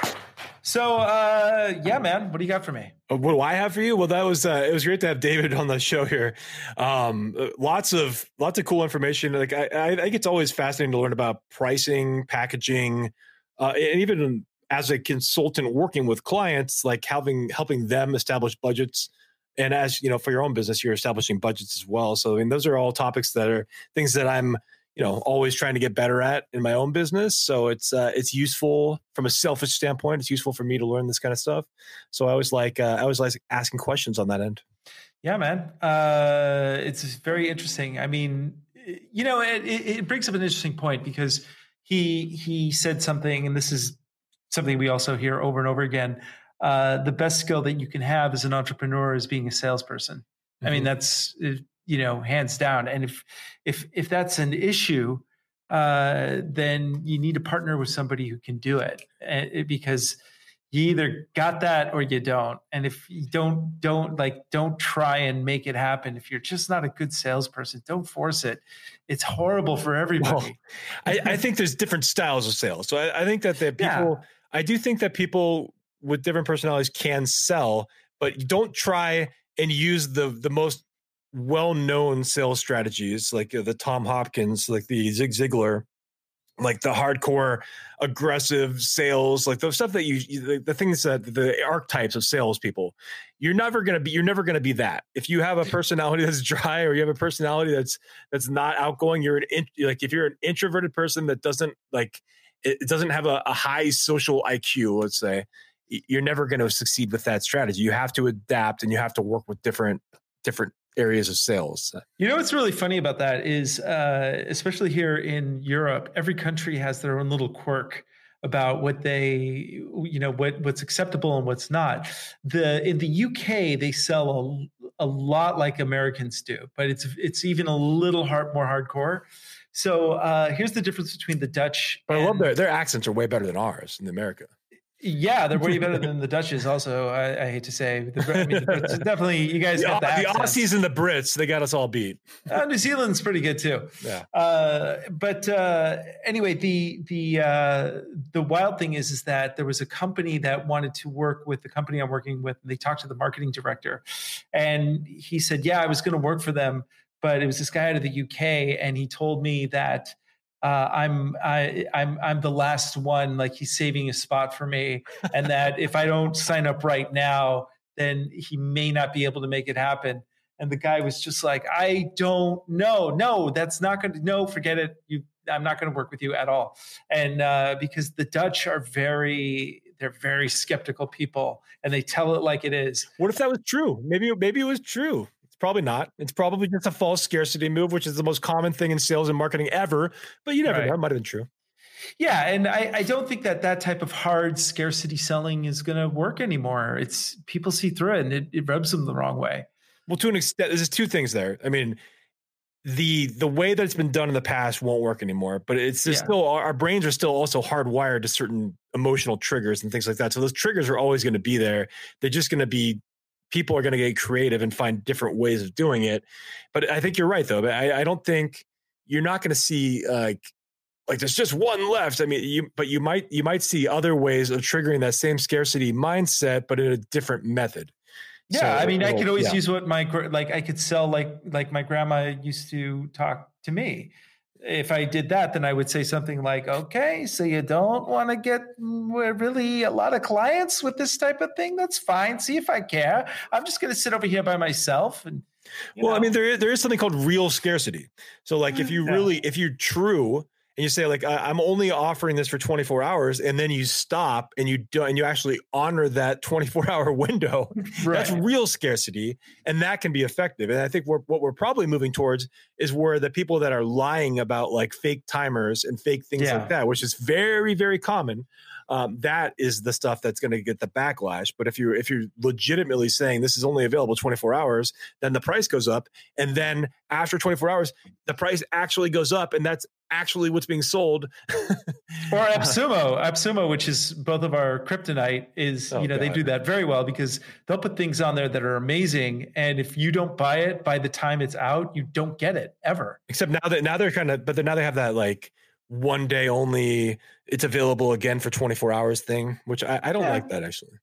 So uh, yeah, man, what do you got for me? Uh, what do I have for you? Well, that was uh, it was great to have David on the show here. Um, uh, lots of lots of cool information. Like I, I think it's always fascinating to learn about pricing, packaging, uh, and even as a consultant working with clients, like having helping them establish budgets. And as you know, for your own business, you're establishing budgets as well. So I mean, those are all topics that are things that I'm you know always trying to get better at in my own business. So it's uh, it's useful from a selfish standpoint. It's useful for me to learn this kind of stuff. So i was like uh, i was like asking questions on that end. Yeah man. Uh, it's very interesting. I mean you know it, it brings up an interesting point because he he said something and this is something we also hear over and over again uh, the best skill that you can have as an entrepreneur is being a salesperson. Mm-hmm. i mean mm-hmm. that's you know, hands down. And if if if that's an issue, uh, then you need to partner with somebody who can do it, and, because you either got that or you don't. And if you don't, don't like, don't try and make it happen. If you're just not a good salesperson, don't force it. It's horrible for everybody. Well, I, I, think there's different styles of sales. So I, I think that the people, yeah. I do think that people with different personalities can sell, but don't try and use the the most well-known sales strategies like uh, the Tom Hopkins, like the Zig Ziglar, like the hardcore aggressive sales, like the stuff that you, the, the things that the archetypes of salespeople. You're never gonna be. You're never gonna be that. If you have a *laughs* personality that's dry, or you have a personality that's that's not outgoing, you're an in, like if you're an introverted person that doesn't like it doesn't have a, a high social IQ, let's say, you're never going to succeed with that strategy. You have to adapt and you have to work with different different areas of sales. You know what's really funny about that is, uh, especially here in Europe, every country has their own little quirk about what they, you know, what what's acceptable and what's not. The in the UK they sell a, a lot like Americans do, but it's it's even a little hard, more hardcore. So uh, here's the difference between the Dutch. But I love their their accents are way better than ours in America. Yeah, they're way better than *laughs* the Dutches. Also, I, I hate to say, the, I mean, the *laughs* definitely you guys the, got the, the Aussies and the Brits. They got us all beat. Uh, New Zealand's pretty good too. Yeah. Uh, but uh, anyway, the the uh, the wild thing is is that there was a company that wanted to work with the company I'm working with. And they talked to the marketing director, and he said, "Yeah, I was going to work for them." but it was this guy out of the UK, and he told me that uh, I'm I, I'm I'm the last one. Like he's saving a spot for me, and that if I don't sign up right now, then he may not be able to make it happen. And the guy was just like, I don't know. No, that's not going to. No, forget it. You, I'm not going to work with you at all. And uh, because the Dutch are very, they're very skeptical people, and they tell it like it is. What if that was true? Maybe maybe it was true probably not. It's probably just a false scarcity move, which is the most common thing in sales and marketing ever. But you never right. know; it might have been true. Yeah, and I, I, don't think that that type of hard scarcity selling is going to work anymore. It's people see through it, and it, it rubs them the wrong way. Well, to an extent, there's two things there. I mean, the the way that it's been done in the past won't work anymore. But it's yeah. still our brains are still also hardwired to certain emotional triggers and things like that. So those triggers are always going to be there. They're just going to be people are going to get creative and find different ways of doing it. But I think you're right, though. But I, I don't think you're not going to see like like there's just one left. I mean, you but you might you might see other ways of triggering that same scarcity mindset, but in a different method. Yeah, so, I mean, I could always yeah. use what my like I could sell like like my grandma used to talk to me if I did that, then I would say something like, okay, so you don't want to get mm, really a lot of clients with this type of thing? That's fine. See if I care. I'm just going to sit over here by myself and. well, know. I mean, there is, there is something called real scarcity. So, like, if you really, if you're true and you say like i'm only offering this for 24 hours and then you stop and you do and you actually honor that *laughs* 24 hour window right. that's real scarcity and that can be effective and i think we're, what we're probably moving towards is where the people that are lying about like fake timers and fake things yeah. like that which is very very common um, that is the stuff that's going to get the backlash. But if you're if you're legitimately saying this is only available 24 hours, then the price goes up, and then after 24 hours, the price actually goes up, and that's actually what's being sold. *laughs* or AppSumo, AppSumo, which is both of our kryptonite, is oh, you know God. they do that very well because they'll put things on there that are amazing, and if you don't buy it by the time it's out, you don't get it ever. Except now that now they're kind of, but now they have that like one day only it's available again for 24 hours thing which i, I don't yeah. like that actually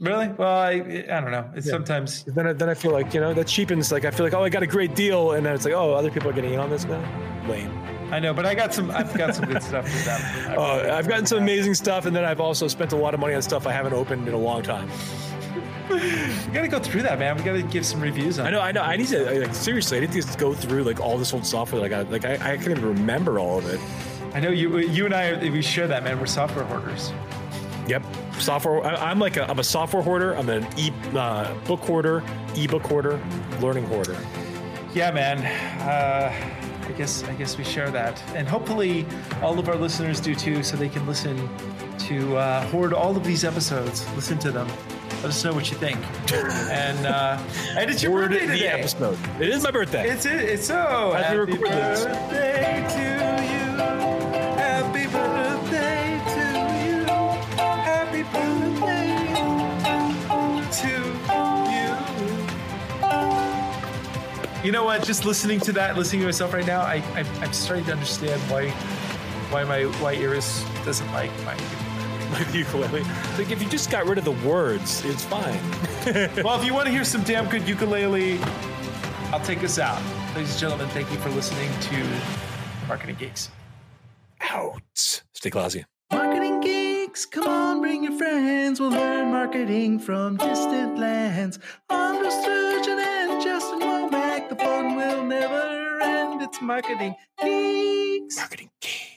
really well i i don't know it's yeah. sometimes then I, then I feel like you know that cheapens like i feel like oh i got a great deal and then it's like oh other people are getting in on this now lame I know, but I got some. I've got some good stuff with them. *laughs* Oh, I've gotten some amazing stuff, and then I've also spent a lot of money on stuff I haven't opened in a long time. *laughs* we gotta go through that, man. We gotta give some reviews on. I know, I know. I need to like seriously. I need to just go through like all this old software that I got. Like I, I can't even remember all of it. I know you. You and I, we share that, man. We're software hoarders. Yep, software. I, am like a, I'm a software hoarder. I'm an e uh, book hoarder, ebook hoarder, learning hoarder. Yeah, man. Uh, I guess I guess we share that, and hopefully all of our listeners do too, so they can listen to uh, hoard all of these episodes. Listen to them. Let us know what you think. and uh, and it's your birthday today. episode. It is my birthday. It's it. It's so happy birthday to you. You know what? Just listening to that, listening to myself right now, I, I am starting to understand why why my why Iris doesn't like my my ukulele. Like if you just got rid of the words, it's fine. *laughs* well, if you want to hear some damn good ukulele, I'll take us out. Ladies and gentlemen, thank you for listening to Marketing Geeks. Out. Stay classy. Marketing Geeks, come on, bring your friends. We'll learn marketing from distant lands. Andre Sturgeon and Justin Womack. The fun will never end. It's Marketing Geeks. Marketing Geeks.